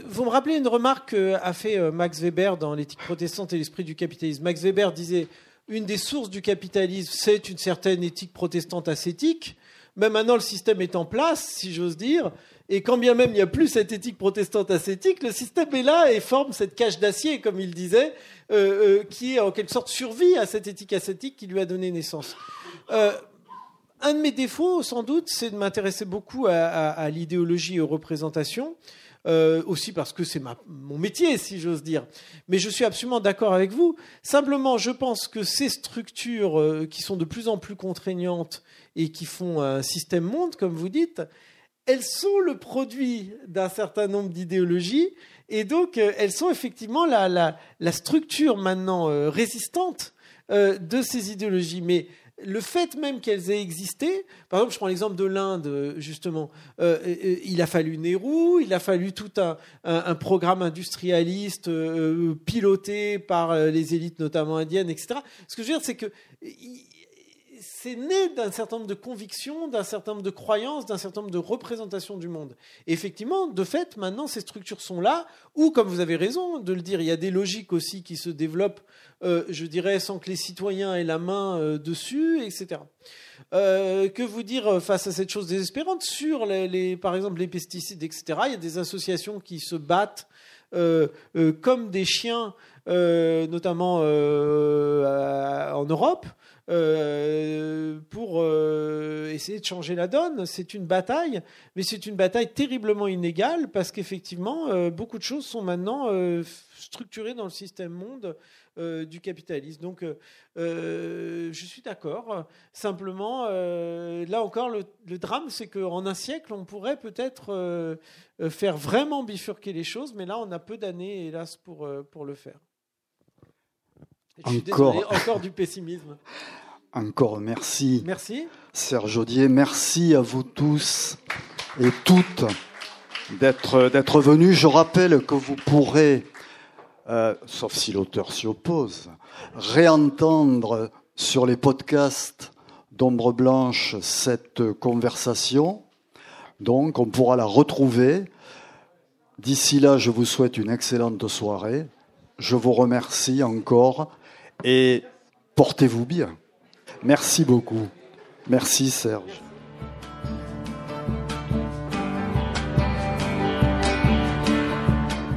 vous me rappelez une remarque qu'a fait euh, Max Weber dans l'éthique protestante et l'esprit du capitalisme. Max Weber disait une des sources du capitalisme, c'est une certaine éthique protestante ascétique. Mais maintenant, le système est en place, si j'ose dire. Et quand bien même il n'y a plus cette éthique protestante ascétique, le système est là et forme cette cage d'acier, comme il disait, euh, euh, qui en quelque sorte survit à cette éthique ascétique qui lui a donné naissance. Euh, un de mes défauts, sans doute, c'est de m'intéresser beaucoup à, l'idéologie et aux représentations. Aussi parce que c'est mon métier, si j'ose dire. Mais je suis absolument d'accord avec vous. Simplement, je pense que ces structures qui sont de plus en plus contraignantes et qui font un système monde, comme vous dites, elles sont le produit d'un certain nombre d'idéologies et donc euh, elles sont effectivement la, structure maintenant euh, résistante euh, de ces idéologies. Mais le fait même qu'elles aient existé, par exemple, je prends l'exemple de l'Inde, justement, il a fallu Nehru, il a fallu tout un, programme industrialiste piloté par les élites, notamment indiennes, etc. Ce que je veux dire, c'est que c'est né d'un certain nombre de convictions, d'un certain nombre de croyances, d'un certain nombre de représentations du monde. Effectivement, de fait, maintenant, ces structures sont là, ou, comme vous avez raison de le dire, il y a des logiques aussi qui se développent, euh, je dirais, sans que les citoyens aient la main euh, dessus, etc. Euh, que vous dire face à cette chose désespérante sur, les, par exemple, les pesticides, etc. Il y a des associations qui se battent comme des chiens, notamment en Europe, euh, pour euh, essayer de changer la donne. C'est une bataille, mais c'est une bataille terriblement inégale parce qu'effectivement, euh, beaucoup de choses sont maintenant structurées dans le système monde du capitalisme. Donc, je suis d'accord. Simplement, là encore, le, drame, c'est qu'en un siècle, on pourrait peut-être faire vraiment bifurquer les choses, mais là, on a peu d'années, hélas, pour, pour le faire. Je suis encore. Désolé, encore du pessimisme. Encore merci. Merci. Serge Audier, merci à vous tous et toutes d'être, d'être venus. Je rappelle que vous pourrez, euh, sauf si l'auteur s'y oppose, réentendre sur les podcasts d'Ombre Blanche cette conversation. Donc, on pourra la retrouver. D'ici là, je vous souhaite une excellente soirée. Je vous remercie encore et portez-vous bien. Merci beaucoup. Merci Serge.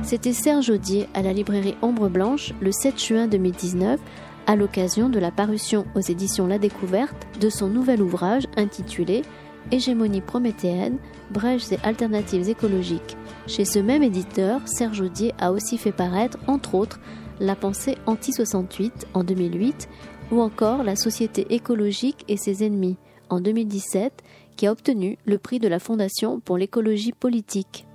C'était Serge Audier à la librairie Ombre Blanche le 7 juin 2019 à l'occasion de la parution aux éditions La Découverte de son nouvel ouvrage intitulé Hégémonie prométhéenne, brèches et alternatives écologiques. Chez ce même éditeur, Serge Audier a aussi fait paraître, entre autres, La pensée anti-68 en 2008 ou encore La Société écologique et ses ennemis en 2017 qui a obtenu le prix de la Fondation pour l'écologie politique.